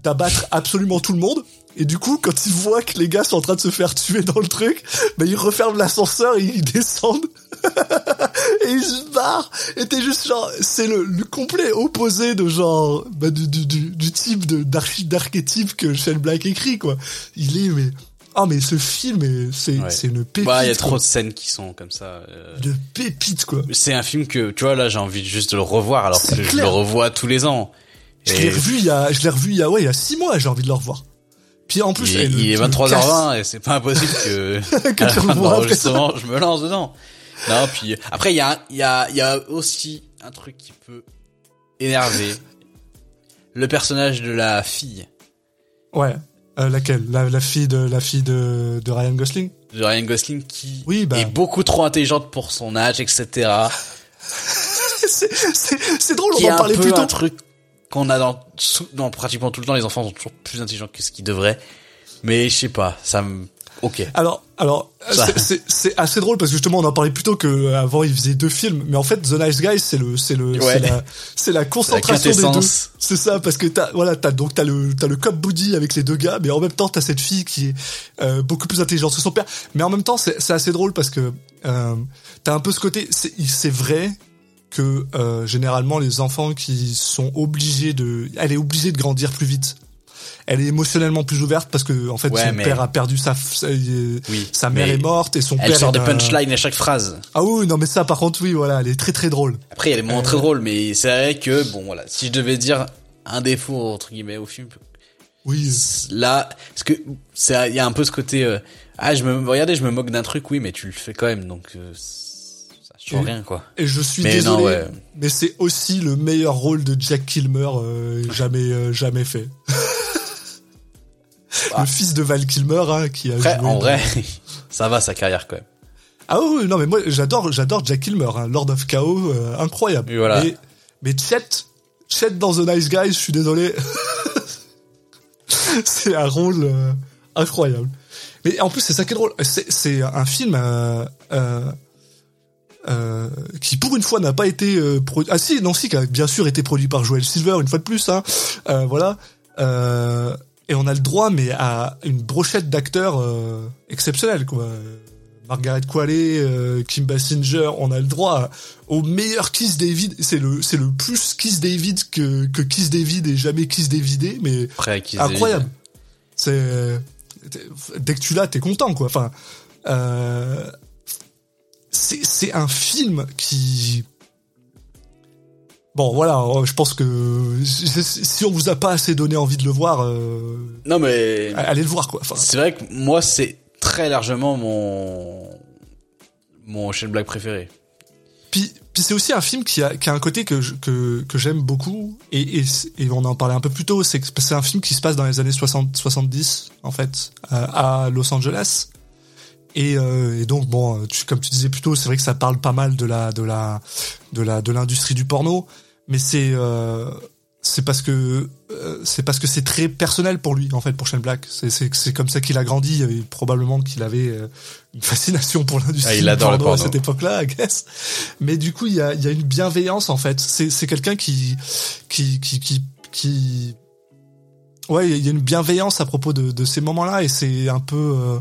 d'abattre absolument tout le monde et du coup quand il voit que les gars sont en train de se faire tuer dans le truc ben il referme l'ascenseur et ils descendent [laughs] et ils se barrent et t'es juste genre c'est le, le complet opposé de genre bah, du, du, du, du type de d'archétype que Shane Black écrit quoi il est mais ah mais ce film, c'est c'est une pépite. Ouais, il y a trop de scènes qui sont comme ça. Euh... De pépite quoi. C'est un film que tu vois là, j'ai envie juste de le revoir alors que je le revois tous les ans. Je l'ai revu il y a, je l'ai revu il y a ouais il y a six mois, j'ai envie de le revoir. Puis en plus, il, est le 23h20 et c'est pas impossible que, [laughs] Que à la fin de l'enregistrement, je me lance dedans. Non, puis après il y a il y a il y a aussi un truc qui peut énerver le personnage de la fille Ouais. Euh, laquelle? La, la fille de la fille de, de Ryan Gosling? de Ryan Gosling qui Oui, bah. est beaucoup trop intelligente pour son âge, etc. [laughs] c'est drôle, qui on en parlait plus tôt. un truc qu'on a dans, pratiquement tout le temps. Les enfants sont toujours plus intelligents que ce qu'ils devraient. Mais je sais pas, ça me... Ok. Alors, alors, c'est- assez drôle parce que justement on en parlait plus tôt que euh, avant il faisait deux films, mais en fait The Nice Guys c'est le c'est le Ouais. c'est la la concentration des deux. C'est ça parce que t'as voilà t'as donc t'as le t'as le cop buddy avec les deux gars, mais en même temps t'as cette fille qui est euh, beaucoup plus intelligente que son père. Mais en même temps c'est assez drôle parce que euh, t'as un peu ce côté c'est vrai que euh, généralement les enfants qui sont obligés de elle est obligée de grandir plus vite. Elle est émotionnellement plus ouverte parce que en fait Ouais, son mais- père a perdu sa sa, Oui, sa mère est morte et son Elle père sort est des un- punchlines à chaque phrase. Ah oui, non mais ça par contre oui, voilà, elle est très très drôle. Après, a des moments Euh. très drôles, mais c'est vrai que, bon, voilà, si je devais dire un défaut, entre guillemets, au film, Oui. là, parce que, c'est, il y a un peu ce côté, euh, ah, je me, regardez, je me moque d'un truc, oui, mais tu le fais quand même, donc, euh, change Et- rien, quoi. Et je suis Mais désolé, non, ouais. mais c'est aussi le meilleur rôle de Jack Kilmer euh, jamais euh, jamais fait. [laughs] Le fils de Val Kilmer hein, qui a Après, joué en dans- vrai, [laughs] ça va, sa carrière, quand même. Ah oui, non mais moi j'adore j'adore Jack Kilmer, hein, Lord of Chaos, euh, incroyable. Et voilà. Mais, mais Chet, Chet dans The Nice Guys, je suis désolé. [laughs] c'est un rôle incroyable. Mais en plus c'est ça qui est drôle, c'est c'est un film euh, euh, euh, qui pour une fois n'a pas été euh, produit. Ah si, non si, qui a bien sûr été produit par Joel Silver une fois de plus, hein. Euh, voilà. Euh, et on a le droit, mais à une brochette d'acteurs euh, exceptionnels, quoi. Margaret Qualley, euh, Kim Basinger, on a le droit au meilleur Kiss David. C'est le, c'est le plus Kiss David que, que Kiss David et jamais Kiss Davidé, mais Après, incroyable. C'est dès que tu l'as, t'es content quoi. Enfin, euh, c'est c'est un film qui bon voilà. Je pense que si on vous a pas assez donné envie de le voir, euh, Non, mais, allez le voir quoi. Enfin, c'est vrai que moi, c'est très largement mon, mon Shane Black préféré. Puis, puis c'est aussi un film qui a, qui a un côté que, je- que, que j'aime beaucoup, et, et, et on en parlait un peu plus tôt, c'est que c'est un film qui se passe dans les années 60, 70, en fait, euh, à Los Angeles. Et, euh, et donc, bon, tu, comme tu disais plus tôt, c'est vrai que ça parle pas mal de la, de la, de la, de l'industrie du porno, mais c'est, euh, c'est parce que euh, c'est parce que c'est très personnel pour lui en fait pour Shane Black. C'est c'est c'est comme ça qu'il a grandi. Et probablement qu'il avait euh, une fascination pour l'industrie Ah, du le porno à porno. cette époque-là I guess. Mais du coup il y a il y a une bienveillance en fait. C'est c'est quelqu'un qui qui qui qui qui ouais il y a une bienveillance à propos de de ces moments-là. Et c'est un peu euh,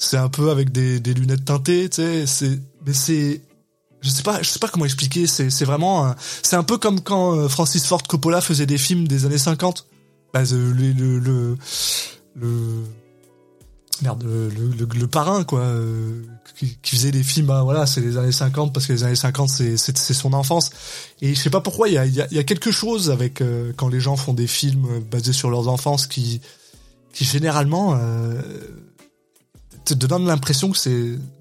c'est un peu avec des des lunettes teintées tu sais c'est mais c'est je sais pas, je sais pas comment expliquer. C'est, c'est vraiment, c'est un peu comme quand euh, Francis Ford Coppola faisait des films des années 50. Bah, le, le, le, merde, le, parrain quoi, euh, qui, faisait des films. Bah, voilà, c'est les années 50 parce que les années 50 c'est, c'est, c'est son enfance. Et je sais pas pourquoi il y a, y y a quelque chose avec euh, quand les gens font des films euh, basés sur leurs enfances qui, qui généralement euh, te donne l'impression que c'est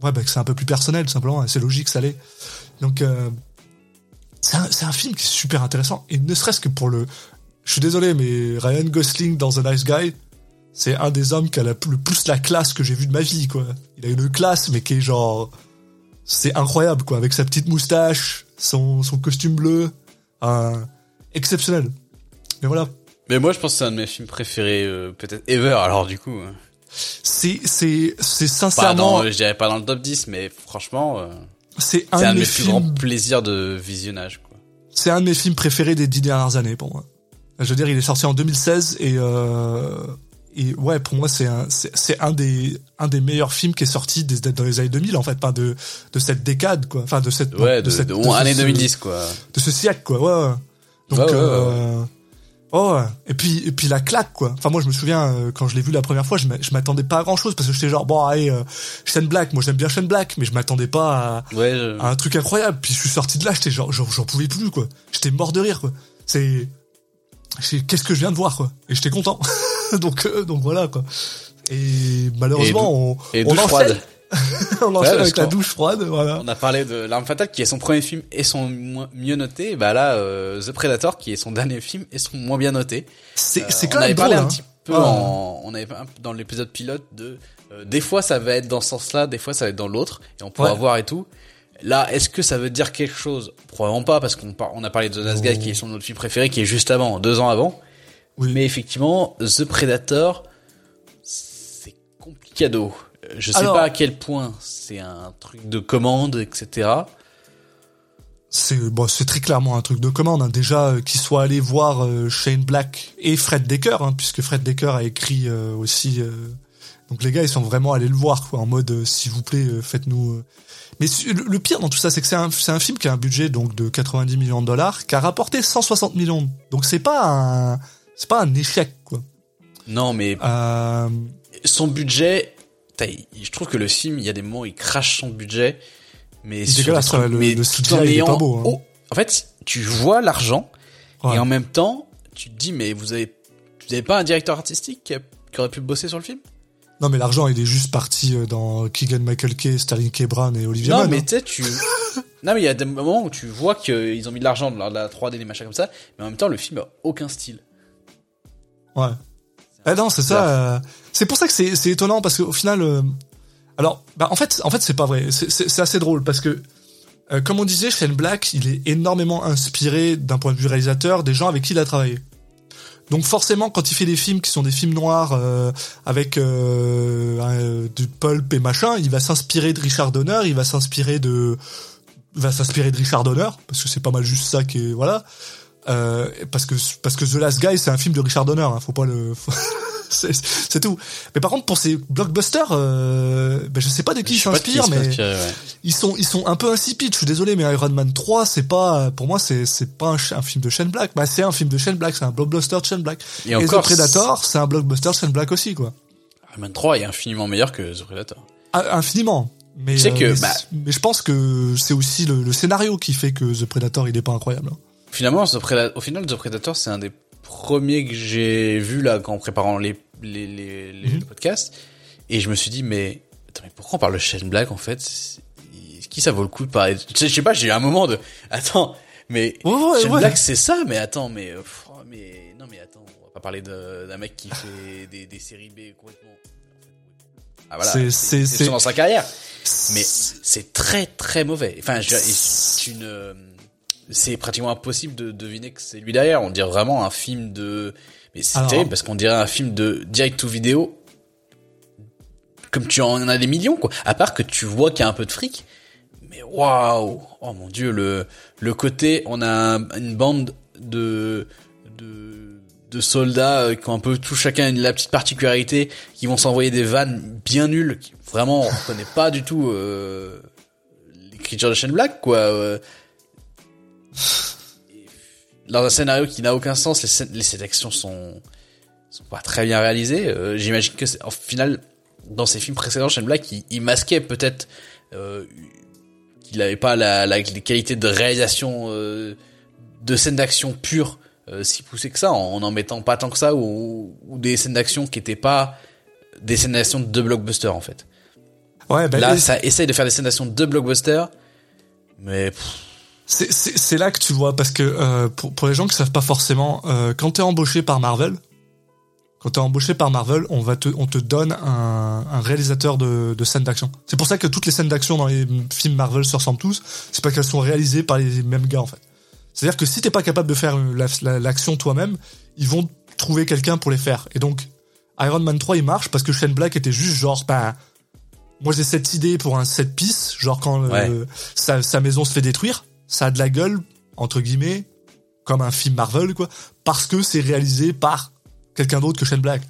ouais bah, un peu plus personnel tout simplement c'est logique ça l'est donc euh, c'est un, film qui est super intéressant et ne serait-ce que pour le je suis désolé mais Ryan Gosling dans The Nice Guy c'est un des hommes qui a le plus la classe que j'ai vu de ma vie quoi il a une classe mais qui est genre c'est incroyable quoi avec sa petite moustache son, son costume bleu un exceptionnel mais voilà Mais moi, je pense que c'est un de mes films préférés, euh, peut-être ever, alors du coup. hein. C'est c'est c'est Pas sincèrement dans, je dirais pas dans le top 10, mais franchement, euh, c'est un, un, de de mes mes plus films grands plaisirs de visionnage, quoi. C'est un de mes films préférés des dix dernières années pour moi. Je veux dire, il est sorti en 2016 et euh, et ouais, pour moi c'est un c'est c'est un des un des meilleurs films qui est sorti des, dans les années 2000 en fait, pas de de cette décade quoi, enfin de cette Ouais, non, de, cette de, de année ce- 2010, quoi. de ce siècle quoi, ouais. ouais. Donc Ouais, ouais, euh, oh ouais. et puis et puis la claque quoi. Enfin moi je me souviens euh, quand je l'ai vu la première fois, je m'a- je m'attendais pas à grand chose parce que j'étais genre bon allez euh, Shane Black, moi j'aime bien Shane Black, mais je m'attendais pas à Ouais, je- un truc incroyable. Puis je suis sorti de là, j'étais genre, j'en pouvais plus, quoi. J'étais mort de rire, quoi. C'est, qu'est-ce que je viens de voir, quoi. Et j'étais content. [laughs] donc, euh, donc voilà quoi. Et malheureusement, on, Et on douche enchaîne, froide. [laughs] on enchaîne avec la douche froide, voilà. On a parlé de L'arme fatale qui est son premier film et son mieux noté. Et bah là, euh, The Predator qui est son dernier film et son moins bien noté. C'est Euh, c'est quand avait même parlé un hein. petit peu en, on avait dans l'épisode pilote de euh, des fois ça va être dans ce sens-là, des fois ça va être dans l'autre et on pourra Ouais. voir et tout. Là, est-ce que ça veut dire quelque chose? Probablement pas parce qu'on par- on a parlé de The Last qui est son autre film préféré qui est juste avant, deux ans avant. Oui. Mais effectivement, The Predator, c'est complicado. Je sais Alors- pas à quel point c'est un truc de commande, etc. C'est bon, c'est très clairement un truc de commande. hein. Déjà, euh, qu'ils soient allés voir euh, Shane Black et Fred Decker, hein, puisque Fred Decker a écrit euh, aussi. euh, donc les gars, ils sont vraiment allés le voir, quoi, en mode euh, s'il vous plaît, euh, faites-nous. euh. Mais le, pire dans tout ça, c'est que c'est un, c'est un film qui a un budget donc de 90 millions de dollars, qui a rapporté 160 millions. Donc c'est pas un, c'est pas un échec, quoi. Non, mais Euh, son budget, je trouve que le film, il y a des moments où il crache son budget, mais Il sur trucs- le- mais le tout en ayant- beau, hein. oh, en fait, tu vois l'argent ouais. et en même temps, tu te dis mais vous avez, vous avez pas un directeur artistique qui, a- qui aurait pu bosser sur le film? Non, mais l'argent, il est juste parti euh, dans Keegan Michael Kay, Sterling K. Brown et Olivia Non, mais hein. tu [laughs] non, mais il y a des moments où tu vois qu'ils ont mis de l'argent dans la 3D, des machins comme ça, mais en même temps, le film a aucun style. Ouais. Ah non, c'est ça. euh, c'est pour ça que c'est étonnant parce qu'au final, euh, alors, bah en fait, en fait, c'est pas vrai. C'est- assez drôle parce que, euh, comme on disait, Shane Black, il est énormément inspiré d'un point de vue réalisateur des gens avec qui il a travaillé. Donc forcément, quand il fait des films qui sont des films noirs euh, avec euh, un- du pulp et machin, il va s'inspirer de Richard Donner, il va s'inspirer de, il va s'inspirer de Richard Donner parce que c'est pas mal juste ça qui est voilà. Euh, parce que parce que The Last Guy c'est un film de Richard Donner, hein, faut pas le, faut- [laughs] c'est tout. Mais par contre pour ces blockbusters, euh, ben je sais pas de qui ils Je s'inspirent, mais ouais. ils sont ils sont un peu insipides. Je suis désolé, mais Iron Man 3 c'est pas pour moi c'est c'est pas un, film de Shane Black. Bah c'est un film de Shane Black, c'est un blockbuster de Shane Black. Et Et, encore, The Predator c'est un blockbuster de Shane Black aussi quoi. Iron Man 3 est infiniment meilleur que The Predator. Ah, Infiniment. Mais, Tu sais que, mais, bah- mais je pense que c'est aussi le, le scénario qui fait que The Predator il est pas incroyable. hein. Finalement, The Preda- au final, The Predator, c'est un des premiers que j'ai vu là en préparant les, les, les, les Mhm. podcasts. Et je me suis dit, mais, attends, mais pourquoi on parle de Shane Black en fait? Qui ça vaut le coup de parler? Je sais pas, j'ai eu un moment de, attends, mais Ouais, ouais, Shane ouais. Black c'est ça, mais attends, mais, pff, mais non, mais attends, on va pas parler de- d'un mec qui [laughs] fait des, des séries B complètement. Ah voilà, C'est- c'est c'est- dans sa carrière. Mais c'est très très mauvais. Enfin, je, c'est une, c'est pratiquement impossible de deviner que c'est lui derrière. On dirait vraiment un film de, mais c'est Alors- terrible parce qu'on dirait un film de direct to vidéo. Comme tu en as des millions, quoi. À part que tu vois qu'il y a un peu de fric. Mais waouh! Oh mon dieu, le, le côté, on a un- une bande de, de, de soldats euh, qui ont un peu tout chacun une, la petite particularité, qui vont s'envoyer des vannes bien nulles, qui, vraiment, on reconnaît pas du tout, euh, l'écriture de Shane Black, quoi. euh. Dans un scénario qui n'a aucun sens, les scènes, les scènes d'action sont, sont pas très bien réalisées. Euh, J'imagine que, c'est- en final, dans ses films précédents, Shane Black, il, il masquait peut-être, euh, qu'il avait pas la, la, les qualités de réalisation euh, de scènes d'action pures euh, si poussées que ça, en en mettant pas tant que ça, ou, ou des scènes d'action qui étaient pas des scènes d'action de blockbuster en fait. Ouais, ben, Là, ça essaye de faire des scènes d'action de blockbuster, mais pff, c'est- là que tu vois parce que euh, pour, pour les gens qui savent pas forcément, euh, quand t'es embauché par Marvel, quand t'es embauché par Marvel, on va te on te donne un, un réalisateur de, de scènes d'action. C'est pour ça que toutes les scènes d'action dans les films Marvel se ressemblent tous. C'est pas qu'elles sont réalisées par les mêmes gars en fait. C'est-à-dire que si t'es pas capable de faire la- la- l'action toi-même, ils vont trouver quelqu'un pour les faire. Et donc Iron Man 3 il marche parce que Shane Black était juste genre ben moi j'ai cette idée pour un set piece, genre quand euh, sa, sa maison se fait détruire, ça a de la gueule entre guillemets comme un film Marvel quoi parce que c'est réalisé par quelqu'un d'autre que Shane Black.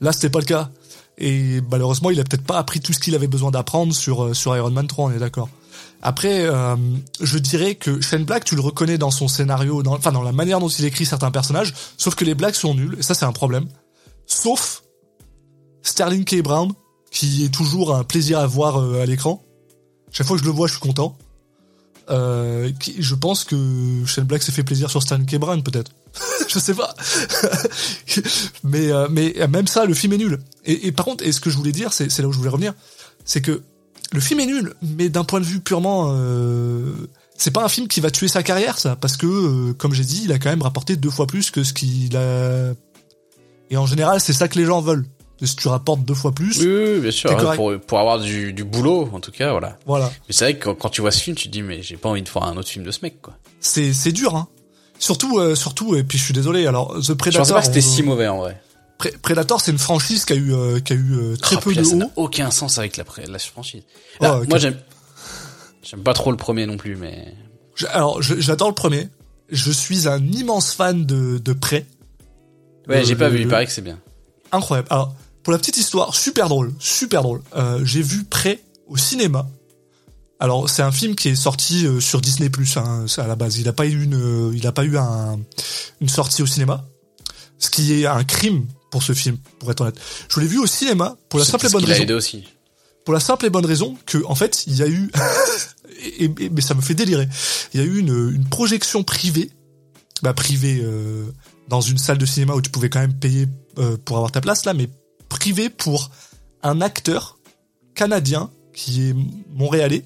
Là c'était pas le cas et malheureusement il a peut-être pas appris tout ce qu'il avait besoin d'apprendre sur euh, Iron Man 3, on est d'accord. Après, euh, je dirais que Shane Black, tu le reconnais dans son scénario, dans, enfin dans la manière dont il écrit certains personnages, sauf que les blagues sont nulles, et ça c'est un problème. Sauf Sterling K. Brown, qui est toujours un plaisir à voir euh, à l'écran. Chaque fois que je le vois, je suis content. Euh, qui, je pense que Shane Black s'est fait plaisir sur Sterling K. Brown, peut-être. [laughs] je sais pas. [laughs] mais euh, mais même ça, le film est nul. Et, et par contre, et ce que je voulais dire, c'est c'est là où je voulais revenir, c'est que le film est nul, mais d'un point de vue purement euh, c'est pas un film qui va tuer sa carrière, ça, parce que, euh, comme j'ai dit, il a quand même rapporté deux fois plus que ce qu'il a. Et en général, c'est ça que les gens veulent. Si tu rapportes deux fois plus. Oui, oui, bien sûr. Hein, pour, pour avoir du, du boulot, en tout cas, voilà. Voilà. Mais c'est vrai que quand, tu vois ce film, tu te dis, mais j'ai pas envie de voir un autre film de ce mec, quoi. C'est, c'est dur, hein. Surtout, euh, surtout, et puis je suis désolé, alors, The Predator. Je pensais pas que c'était si mauvais, en vrai. Predator, c'est une franchise qui a eu, euh, qui a eu très oh, peu de ça n'a aucun sens avec la, la franchise. Oh, moi, j'aime, j'aime pas trop le premier non plus, mais alors, j'adore le premier. Je suis un immense fan de, de Prey. Ouais, j'ai pas vu, il paraît que c'est bien. Incroyable. Alors, pour la petite histoire, super drôle, super drôle. Euh, j'ai vu Prey au cinéma. Alors, c'est un film qui est sorti euh, sur Disney Plus hein, à la base. Il a pas eu une, il a pas eu un, une sortie au cinéma, ce qui est un crime pour ce film, pour être honnête. Je l'ai vu au cinéma pour la simple et bonne raison. aussi. Pour la simple et bonne raison que, en fait, il y a eu [laughs] et, mais ça me fait délirer. Il y a eu une, une projection privée, bah privée euh, dans une salle de cinéma où tu pouvais quand même payer euh, pour avoir ta place là, mais privée pour un acteur canadien qui est montréalais.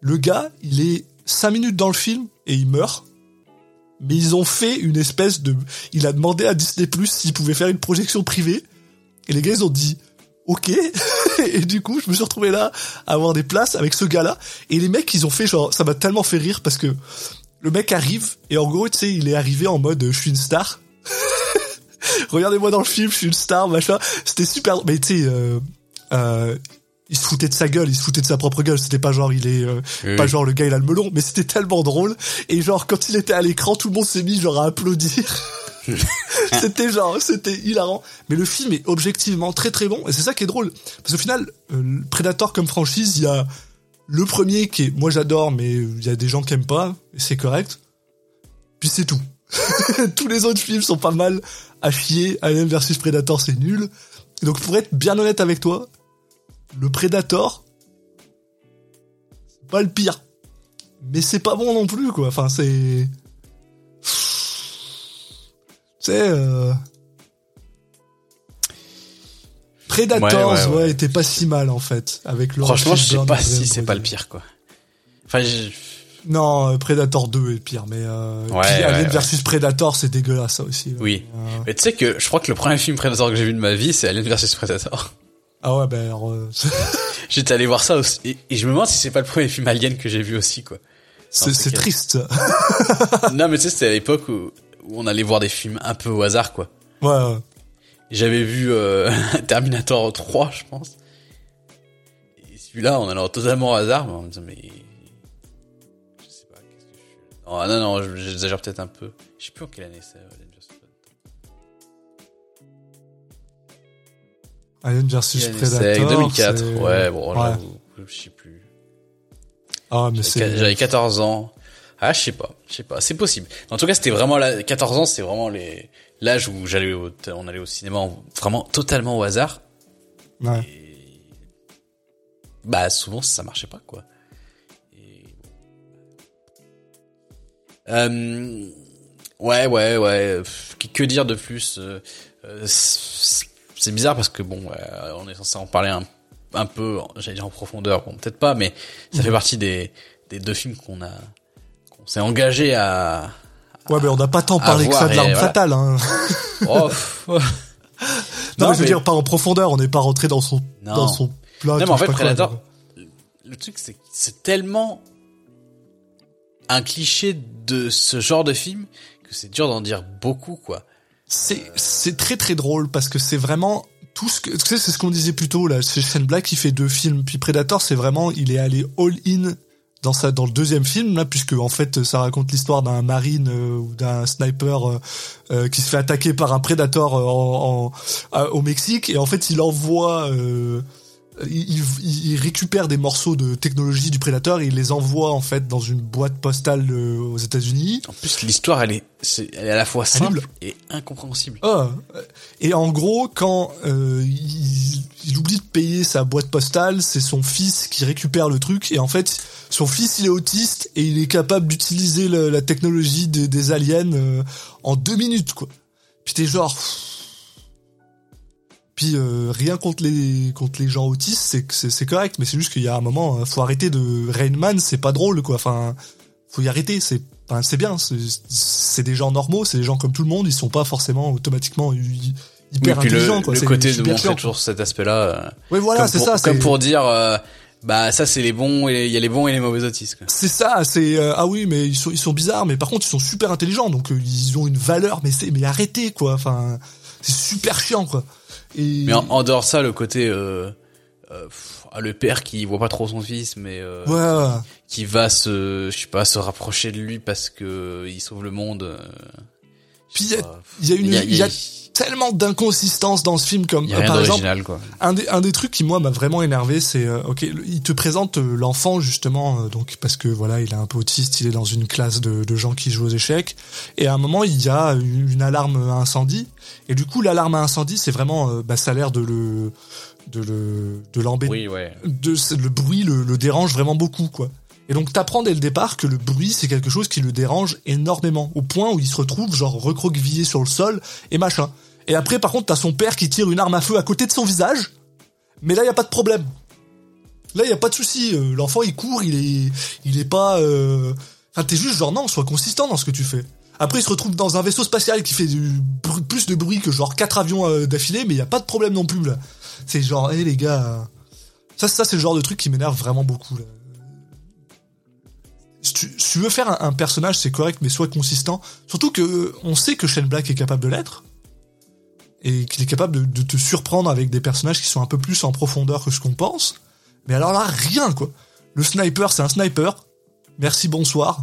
Le gars, il est cinq minutes dans le film et il meurt. Mais ils ont fait une espèce de... Il a demandé à Disney Plus s'il pouvait faire une projection privée. Et les gars, ils ont dit ok. [laughs] et du coup, je me suis retrouvé là à avoir des places avec ce gars-là. Et les mecs, ils ont fait genre, ça m'a tellement fait rire parce que le mec arrive et en gros, tu sais, il est arrivé en mode, je suis une star. [laughs] [laughs] Regardez-moi dans le film, je suis une star, machin. C'était super. Mais tu sais, euh, euh, il se foutait de sa gueule, il se foutait de sa propre gueule. C'était pas genre il est, euh, pas genre le gars il a le melon, mais c'était tellement drôle. Et genre quand il était à l'écran, tout le monde s'est mis genre à applaudir. [laughs] c'était genre, c'était hilarant. Mais le film est objectivement très très bon et c'est ça qui est drôle. Parce qu'au final, euh, Predator comme franchise, il y a le premier qui est, moi j'adore, mais il y a des gens qui aiment pas et c'est correct. Puis c'est tout. [laughs] Tous les autres films sont pas mal à chier. Alien versus Predator, c'est nul. donc pour être bien honnête avec toi, le Predator, c'est pas le pire. Mais c'est pas bon non plus, quoi. Enfin, c'est... C'est euh... Predators, ouais, était pas si mal en fait avec le. Franchement, je sais pas si c'est pas le pire quoi. Enfin, non, euh, Predator 2 est pire, mais euh, ouais, Alien versus Predator, c'est dégueulasse ça aussi. Oui, euh, mais tu sais que je crois que le premier film Predator que j'ai vu de ma vie, c'est Alien versus Predator. Ah ouais, ben alors. Euh... [laughs] J'étais allé voir ça aussi, et, je me demande si c'est pas le premier film Alien que j'ai vu aussi quoi. C'est triste. [laughs] non, mais tu sais, c'était à l'époque où où on allait voir des films un peu au hasard, quoi. Ouais. J'avais vu euh, [laughs] Terminator 3, je pense. Et celui-là, on allait totalement au hasard, mais on me disait, mais... suis... Non, non, j'exagère peut-être un peu. Je sais plus en quelle année c'est, Alien vs Predator. 2004. Ouais, bon, ouais. je sais plus. Ah, mais c'est... J'avais 14 ans. Ah, je sais pas, je sais pas, c'est possible. En tout cas, c'était vraiment la 14 ans, c'est vraiment les l'âge où j'allais on allait au cinéma vraiment totalement au hasard. Ouais. Bah souvent ça marchait pas quoi. Euh... Ouais, ouais, ouais. Que dire de plus euh, euh, C'est bizarre parce que bon, on est censé en parler un, un peu, j'allais dire en profondeur, bon peut-être pas, mais ça fait partie des, des deux films qu'on a s'est engagé à, Ouais, mais on n'a pas tant parlé que ça de l'arme fatale. Hein. Oh, [laughs] non, je veux dire, pas en profondeur, on n'est pas rentré dans son, dans son plat. Non, mais en fait, Predator, le truc, c'est c'est tellement un cliché de ce genre de film que c'est dur d'en dire beaucoup, quoi. C'est, c'est très très drôle parce que c'est vraiment tout ce que, tu sais, c'est ce qu'on disait plus tôt, là. C'est Shane Black qui fait deux films. Puis Predator, c'est vraiment, il est allé all in dans sa dans le deuxième film là puisque en fait ça raconte l'histoire d'un marine euh, ou d'un sniper euh, euh, qui se fait attaquer par un prédateur en, au Mexique et en fait il envoie il, il, récupère des morceaux de technologie du prédateur et il les envoie en fait dans une boîte postale aux États-Unis. En plus l'histoire elle est elle est à la fois simple et incompréhensible. Ah, et en gros quand il, il oublie de payer sa boîte postale, c'est son fils qui récupère le truc et en fait son fils il est autiste et il est capable d'utiliser la, technologie des, des aliens euh, en deux minutes quoi. Puis t'es genre. Puis euh, rien contre les contre les gens autistes, c'est c'est correct, mais c'est juste qu'il y a un moment, euh, faut arrêter de Rain Man, c'est pas drôle quoi. Enfin, faut y arrêter. C'est enfin, c'est bien. C'est c'est des gens normaux, c'est des gens comme tout le monde. Ils sont pas forcément automatiquement hy- hyper Oui, intelligents le, quoi. le C'est côté de montrer toujours cet aspect-là. euh, Oui voilà, c'est pour- ça. Comme pour dire, euh, bah ça c'est les bons et il y a les bons et les mauvais autistes. C'est ça, c'est euh, ah oui, mais ils sont ils sont bizarres, mais par contre ils sont super intelligents, donc euh, ils ont une valeur, mais c'est mais arrêtez quoi, enfin c'est super chiant quoi. Et Mais en, en dehors de ça, le côté euh, euh, pff, ah, le père qui voit pas trop son fils, mais euh, ouais, qui va se, je sais pas, se rapprocher de lui parce que euh, il sauve le monde. Puis il y a- y une Il y a- y tellement d'inconsistances dans ce film comme y a euh, rien par exemple quoi. un des un des trucs qui moi m'a vraiment énervé c'est euh, ok il te présente euh, l'enfant justement euh, donc parce que voilà il est un peu autiste il est dans une classe de, de gens qui jouent aux échecs et à un moment il y a une, une alarme à incendie et du coup l'alarme à incendie c'est vraiment euh, bah, ça a l'air de le de le de l'embêter Oui ouais. de le bruit le, le dérange vraiment beaucoup quoi. Et donc t'apprends dès le départ que le bruit c'est quelque chose qui le dérange énormément au point où il se retrouve genre recroquevillé sur le sol et machin. Et après par contre t'as son père qui tire une arme à feu à côté de son visage, mais là y a pas de problème. Là y a pas de souci. euh, L'enfant il court, il est il est pas. euh, Enfin t'es juste genre non sois consistant dans ce que tu fais. Après il se retrouve dans un vaisseau spatial qui fait plus de bruit que genre quatre avions euh, d'affilée, mais y a pas de problème non plus là. C'est genre hé les gars. euh, ça, ça c'est le genre de truc qui m'énerve vraiment beaucoup. Là. Si, tu, si tu veux faire un, un personnage, c'est correct, mais sois consistant. Surtout que on sait que Shane Black est capable de l'être et qu'il est capable de, de te surprendre avec des personnages qui sont un peu plus en profondeur que ce qu'on pense. Mais alors là, rien quoi. Le sniper, c'est un sniper. Merci, bonsoir.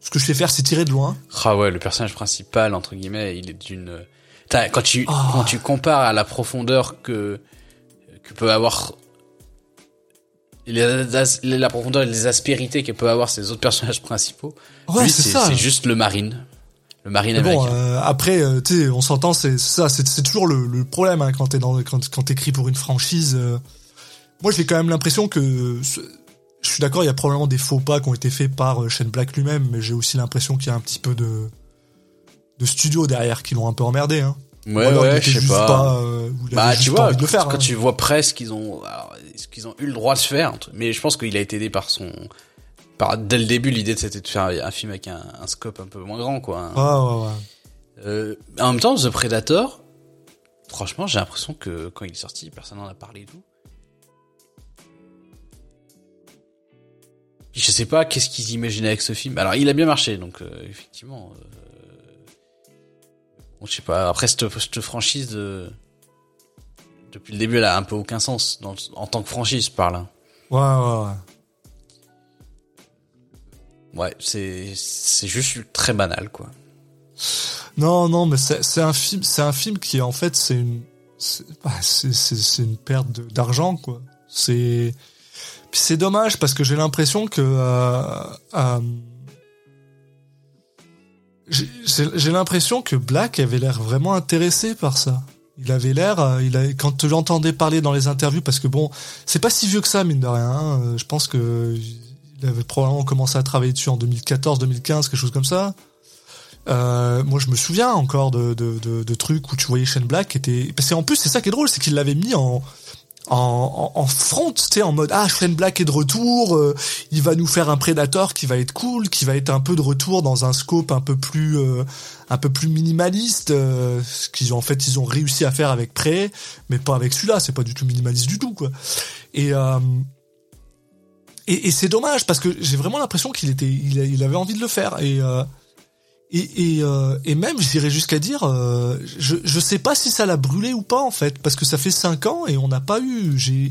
Ce que je sais faire, c'est tirer de loin. Ah ouais, le personnage principal entre guillemets, il est d'une. Quand tu Ah. quand tu compares à la profondeur que que peut avoir la profondeur et les aspérités que peut avoir ces autres personnages principaux, Ouais, c'est c'est ça. c'est juste le marine, le marine bon, euh, après, euh, tu sais, on s'entend, c'est ça, c'est toujours le, le problème hein, quand t'es dans quand quand t'écris pour une franchise. euh. moi, j'ai quand même l'impression que je suis d'accord, il y a probablement des faux pas qui ont été faits par Shane Black lui-même, mais j'ai aussi l'impression qu'il y a un petit peu de de studio derrière qui l'ont un peu emmerdé. Hein. ouais alors ouais, je sais pas. euh, Bah tu vois, envie de le faire. quand hein. tu vois presque qu'ils ont alors, ce qu'ils ont eu le droit de faire, mais je pense qu'il a été aidé par son par dès le début l'idée c'était de faire un film avec un, un scope un peu moins grand quoi. Ouais, ouais, ouais. Euh, en même temps, The Predator, franchement, j'ai l'impression que quand il est sorti, personne n'en a parlé et tout. Je sais pas qu'est-ce qu'ils imaginaient avec ce film. Alors, il a bien marché, donc euh, effectivement. Euh... Bon, je sais pas. Après, cette, cette franchise, euh, depuis le début, elle a un peu aucun sens dans, en tant que franchise, je parle. hein. Ouais, ouais, ouais. Ouais, c'est c'est juste très banal, quoi. Non, non, mais c'est c'est un film, c'est un film qui en fait c'est une, c'est bah, une perte d'argent quoi. C'est, c'est dommage parce que j'ai l'impression que euh, euh, j'ai l'impression que Black avait l'air vraiment intéressé par ça. Il avait l'air, euh, quand tu l'entendais parler dans les interviews, parce que bon, c'est pas si vieux que ça mine de rien. hein. Euh, Je pense que il avait probablement commencé à travailler dessus en 2014, 2015, quelque chose comme ça. Euh, moi, je me souviens encore de, trucs où tu voyais Shane Black qui était. Parce plus, c'est ça qui est drôle, c'est qu'il l'avait mis en en, en, en front, tu sais, en mode ah Shane Black est de retour, euh, il va nous faire un Predator qui va être cool, qui va être un peu de retour dans un scope un peu plus euh, un peu plus minimaliste, euh, ce qu'ils ont en fait ils ont réussi à faire avec Prey, mais pas avec celui-là, c'est pas du tout minimaliste du tout quoi. Et euh, et, et c'est dommage parce que j'ai vraiment l'impression qu'il était il, il avait envie de le faire et euh, et, et, euh, et même, j'irais jusqu'à dire, euh, je, je sais pas si ça l'a brûlé ou pas en fait, parce que ça fait cinq ans et on n'a pas eu, j'ai,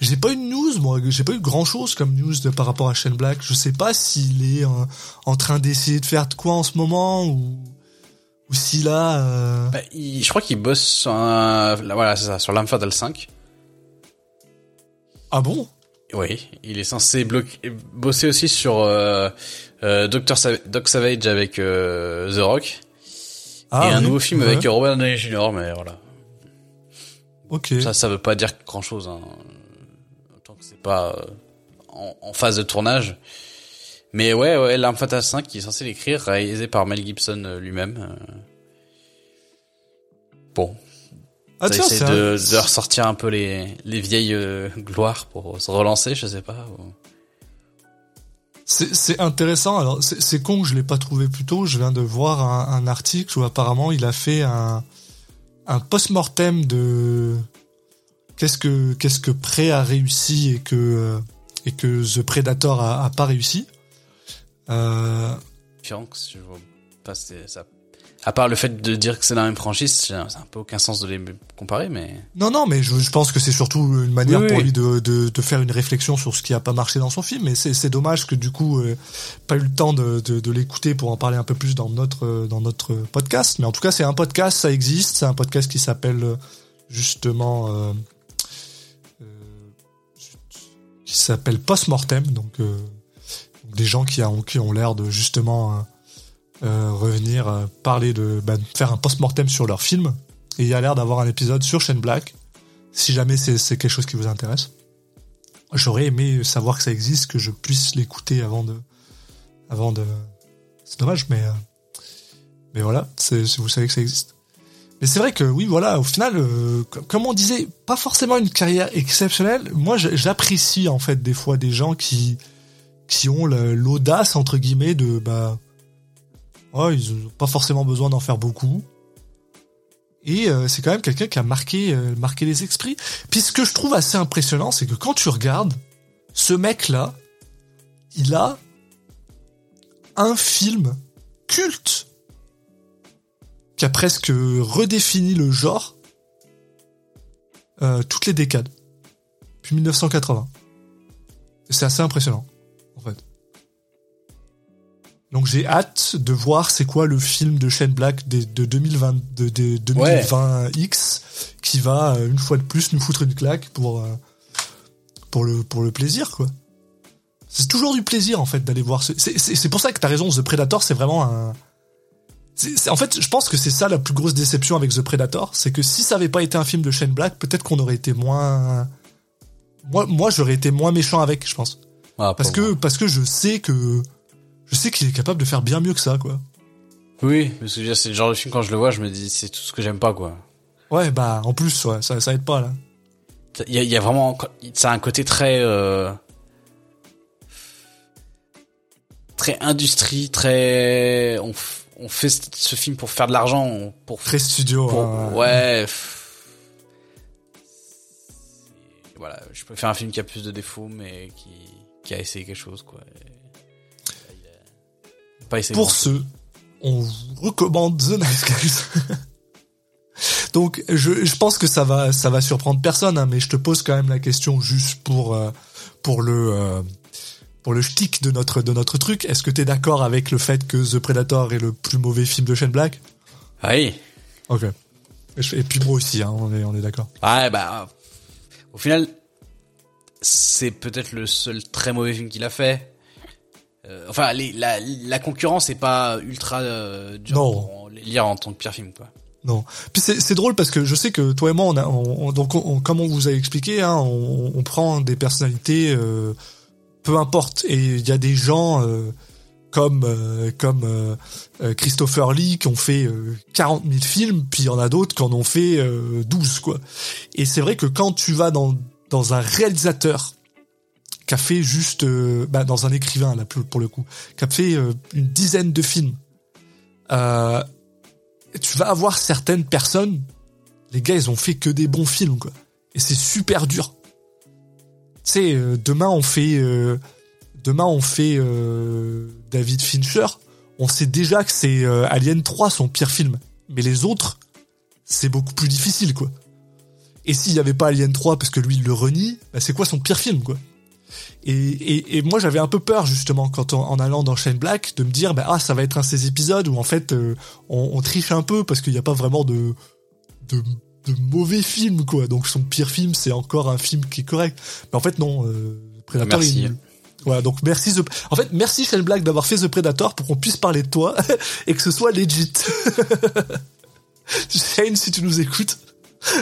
j'ai pas eu de news, moi, j'ai pas eu grand chose comme news de, par rapport à Shane Black. Je sais pas s'il est euh, en train d'essayer de faire de quoi en ce moment ou, ou s'il a. euh, Bah, il- je crois qu'il bosse sur un, là, voilà, c'est ça, sur l'Arme Fatale 5. Ah bon? Oui, il est censé bloquer, bosser aussi sur euh, euh. Sa- Doc Savage avec euh, The Rock Ah et un nouveau film ouais. avec Robert Downey Jr. Mais voilà, Ok. ça, ça veut pas dire grand chose. Hein. Tant que c'est pas euh, en, en phase de tournage. Mais ouais, ouais, L'Arme Fatale 5 qui est censé l'écrire, réalisé par Mel Gibson euh, lui-même. euh. Bon. Ah, tiens, c'est de, de ressortir un peu les, les vieilles euh, gloires pour se relancer, je sais pas. ou- C'est intéressant. Alors, c'est con que je l'ai pas trouvé plus tôt. Je viens de voir un, un article où apparemment il a fait un, un post-mortem de qu'est-ce que qu'est-ce que Prey a réussi et que euh, et que The Predator a, a pas réussi. Euh, je vois pas ça. À part le fait de dire que c'est la même franchise, ça ça a un peu aucun sens de les comparer, mais non, non, mais je, je pense que c'est surtout une manière Oui, pour oui. lui de, de, de faire une réflexion sur ce qui a pas marché dans son film. Mais c'est c'est dommage que du coup, euh, pas eu le temps de, de, de l'écouter pour en parler un peu plus dans notre euh, dans notre podcast. Mais en tout cas, c'est un podcast, ça existe. C'est un podcast qui s'appelle euh, justement euh, euh, qui s'appelle Postmortem. Donc, euh, donc des gens qui ont qui ont l'air de justement euh, revenir euh, parler de bah, faire un post-mortem sur leur film. Et il y a l'air d'avoir un épisode sur Shane Black. Si jamais c'est quelque chose qui vous intéresse. J'aurais aimé savoir que ça existe, que je puisse l'écouter avant de, avant de. C'est dommage, mais euh, mais voilà, vous savez que ça existe. Mais c'est vrai que oui, voilà, au final, co- comme on disait, pas forcément une carrière exceptionnelle. Moi, j'apprécie en fait des fois des gens qui qui ont l'audace entre guillemets de bah, ouais, ils ont pas forcément besoin d'en faire beaucoup. Et euh, c'est quand même quelqu'un qui a marqué, euh, marqué les esprits. Puis ce que je trouve assez impressionnant, c'est que quand tu regardes, ce mec-là, il a un film culte qui a presque redéfini le genre euh, toutes les décades, depuis 1980. Et C'est assez impressionnant. Donc j'ai hâte de voir c'est quoi le film de Shane Black de, de 2020 de, de 2020X qui va euh, une fois de plus nous foutre une claque pour euh, pour le pour le plaisir quoi. C'est toujours du plaisir en fait d'aller voir ce c'est pour ça que t'as raison The Predator c'est vraiment un c'est c'est- en fait je pense que c'est ça la plus grosse déception avec The Predator c'est que si ça avait pas été un film de Shane Black peut-être qu'on aurait été moins moi moi j'aurais été moins méchant avec je pense Ah, parce que parce que je sais que je sais qu'il est capable de faire bien mieux que ça quoi. oui, parce que c'est le genre de film quand je le vois, je me dis c'est tout ce que j'aime pas quoi. Ouais, bah en plus, ouais, ça, ça aide pas là. Il y a, il y a vraiment, ça a un côté très, euh, très industrie, très, on, on fait ce film pour faire de l'argent, pour, Très studio. pour- hein, ouais. Voilà, je préfère un film qui a plus de défauts, mais qui, qui a essayé quelque chose, quoi. Et- Pas essayé Pour ce, on vous recommande The Nice Guys. [laughs] Donc, je, je pense que ça va, ça va surprendre personne, hein, mais je te pose quand même la question juste pour, euh, pour le, euh, pour le shtick de notre, de notre truc. Est-ce que t'es d'accord avec le fait que The Predator est le plus mauvais film de Shane Black? Oui. Ok. Et puis moi aussi, hein, on est, on est d'accord. Ouais, bah, au final, c'est peut-être le seul très mauvais film qu'il a fait. Euh, enfin, les, la, la concurrence est pas ultra euh, dure Non. pour les lire en tant que pire film, quoi. Non. Puis c'est drôle parce que je sais que toi et moi, on a, on, on- donc on- comme on vous a expliqué, hein, on, on prend des personnalités, euh, peu importe. Et il y a des gens euh, comme euh, comme euh, euh, Christopher Lee qui ont fait euh, 40 000 films, puis il y en a d'autres qui en ont fait euh, 12 quoi. Et c'est vrai que quand tu vas dans dans un réalisateur qui fait juste, euh, bah, dans un écrivain là pour le coup, qui a fait euh, une dizaine de films. Euh, tu vas avoir certaines personnes, les gars, ils ont fait que des bons films, quoi. Et c'est super dur. Tu sais, demain on fait, demain on fait David Fincher. On sait déjà que c'est Alien 3 son pire film, mais les autres, c'est beaucoup plus difficile, quoi. Et s'il y avait pas Alien 3 parce que lui il le renie, bah, c'est quoi son pire film, quoi? Et, et, et moi j'avais un peu peur justement quand on- en allant dans Shane Black de me dire bah, ah ça va être un de ces épisodes où en fait euh, on, on triche un peu parce qu'il n'y a pas vraiment de, de de mauvais films quoi donc son pire film c'est encore un film qui est correct mais en fait non euh, Predator Merci. nul. Voilà, donc merci The... En fait, merci Shane Black d'avoir fait The Predator pour qu'on puisse parler de toi [laughs] et que ce soit legit. [laughs] Shane, si tu nous écoutes. [laughs]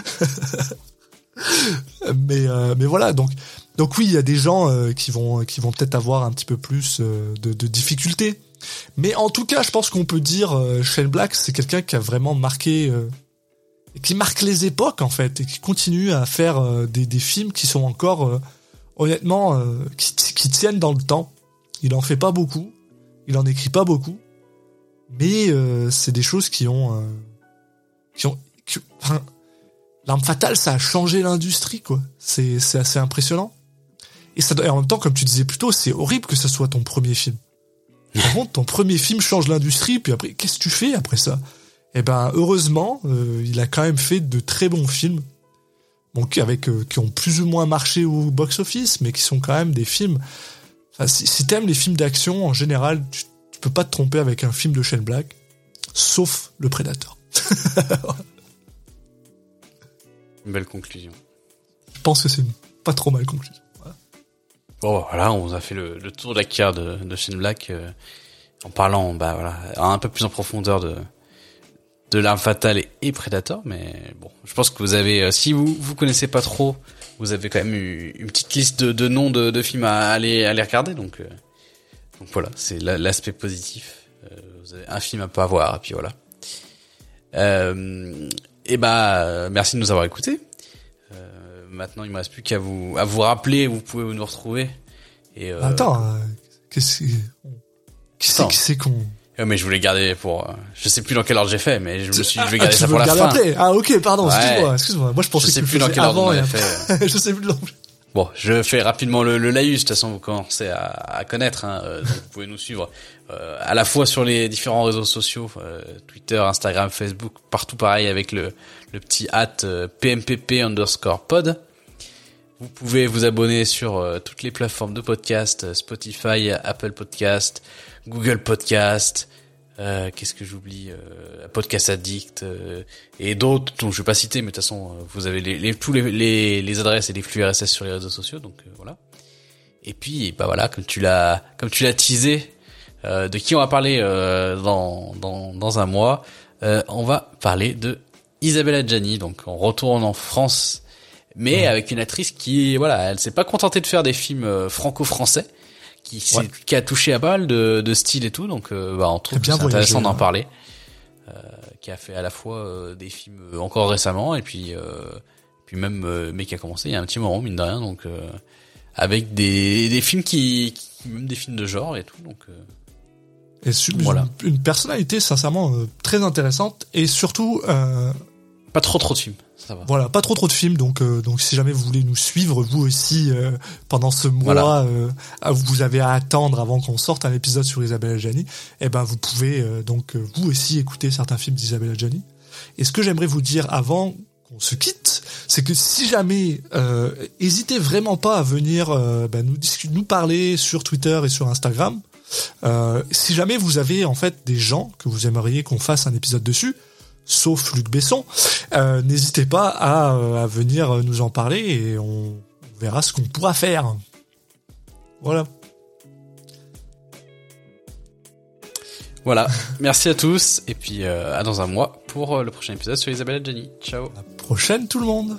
mais euh, mais voilà donc donc oui il y a des gens euh, qui vont qui vont peut-être avoir un petit peu plus euh, de, difficultés mais en tout cas je pense qu'on peut dire euh, Shane Black c'est quelqu'un qui a vraiment marqué euh, qui marque les époques en fait et qui continue à faire des, des films qui sont encore honnêtement qui, qui tiennent dans le temps il en fait pas beaucoup il en écrit pas beaucoup mais c'est des choses qui ont qui ont qui- L'arme fatale, ça a changé l'industrie, quoi. C'est, c'est assez impressionnant. Et, ça, et en même temps, comme tu disais plus tôt, c'est horrible que ça soit ton premier film. [laughs] Par contre, ton premier film change l'industrie, puis après, qu'est-ce que tu fais après ça? Eh ben, heureusement, euh, il a quand même fait de très bons films. Donc, avec, euh, qui ont plus ou moins marché au box-office, mais qui sont quand même des films. Enfin, si, si t'aimes les films d'action, en général, tu, tu peux pas te tromper avec un film de Shane Black, sauf Le Prédateur. Une belle conclusion. Je pense que c'est pas trop mal conclusion. Bon, voilà, on vous a fait le, le tour de la carrière de, de Shane Black euh, en parlant, bah voilà, un peu plus en profondeur de de l'arme fatale et, et Predator. Mais bon, je pense que vous avez, euh, si vous vous connaissez pas trop, vous avez quand même eu une petite liste de, de noms de, de films à aller à aller regarder. Donc euh, donc voilà, c'est la- l'aspect positif. Euh, vous avez un film à pas voir et puis voilà. Euh, et bah merci de nous avoir écoutés. Maintenant, il me reste plus qu'à vous à vous rappeler où vous pouvez nous retrouver. Et euh, Attends, euh, qu'est-ce que- c'est qu'on euh, mais je voulais garder pour. euh, je sais plus dans quel ordre j'ai fait, mais je me suis, je vais Ah, garder tu ça pour la fin. après Ah ok, pardon, Ouais. excuse-moi, excuse-moi. Moi je Je pensais sais que tu plus dans quel ordre on avait fait. [laughs] je sais plus. non. Bon, je fais rapidement le, le laïus. De toute façon, vous commencez à, à connaître. Hein, euh, donc vous pouvez nous suivre euh, à la fois sur les différents réseaux sociaux, euh, Twitter, Instagram, Facebook, partout pareil avec le, le petit hâte PMPP underscore pod. Vous pouvez vous abonner sur euh, toutes les plateformes de podcast, euh, Spotify, Apple Podcast, Google Podcast, euh, qu'est-ce que j'oublie, euh, Podcast Addict euh, et d'autres dont je vais pas citer, mais de toute façon euh, vous avez les, les tous les, les, les adresses et les flux RSS sur les réseaux sociaux, donc voilà. Et puis bah voilà, comme tu l'as comme tu l'as teasé, de qui on va parler dans, dans dans un mois, on va parler de Isabella Gianni, donc on retourne en France, mais avec une actrice qui voilà, elle s'est pas contentée de faire des films euh, franco-français, qui, Ouais. qui a touché à pas mal de, de styles et tout, donc euh, bah, on trouve bien que intéressant d'en hein. parler. Euh, qui a fait à la fois euh, des films euh, encore récemment et puis euh, puis même mais qui a commencé il y a un petit moment mine de rien donc euh, avec des des films qui, qui même des films de genre et tout donc euh, Et Voilà. une, une personnalité sincèrement euh, très intéressante et surtout euh, pas trop trop de films ça va. Voilà pas trop trop de films donc euh, donc si jamais vous voulez nous suivre vous aussi euh, pendant ce mois Voilà. euh, vous avez à attendre avant qu'on sorte un épisode sur Isabelle Adjani eh ben vous pouvez euh, donc euh, vous aussi écouter certains films d'Isabelle Adjani. Et ce que j'aimerais vous dire avant qu'on se quitte c'est que si jamais euh, hésitez vraiment pas à venir euh, ben, nous discuter nous parler sur Twitter et sur Instagram. Euh, si jamais vous avez en fait des gens que vous aimeriez qu'on fasse un épisode dessus, sauf Luc Besson, euh, n'hésitez pas à, euh, à venir nous en parler et on verra ce qu'on pourra faire. Voilà. voilà merci à tous et puis euh, à dans un mois pour euh, le prochain épisode sur Isabelle Adjani ciao À la prochaine tout le monde.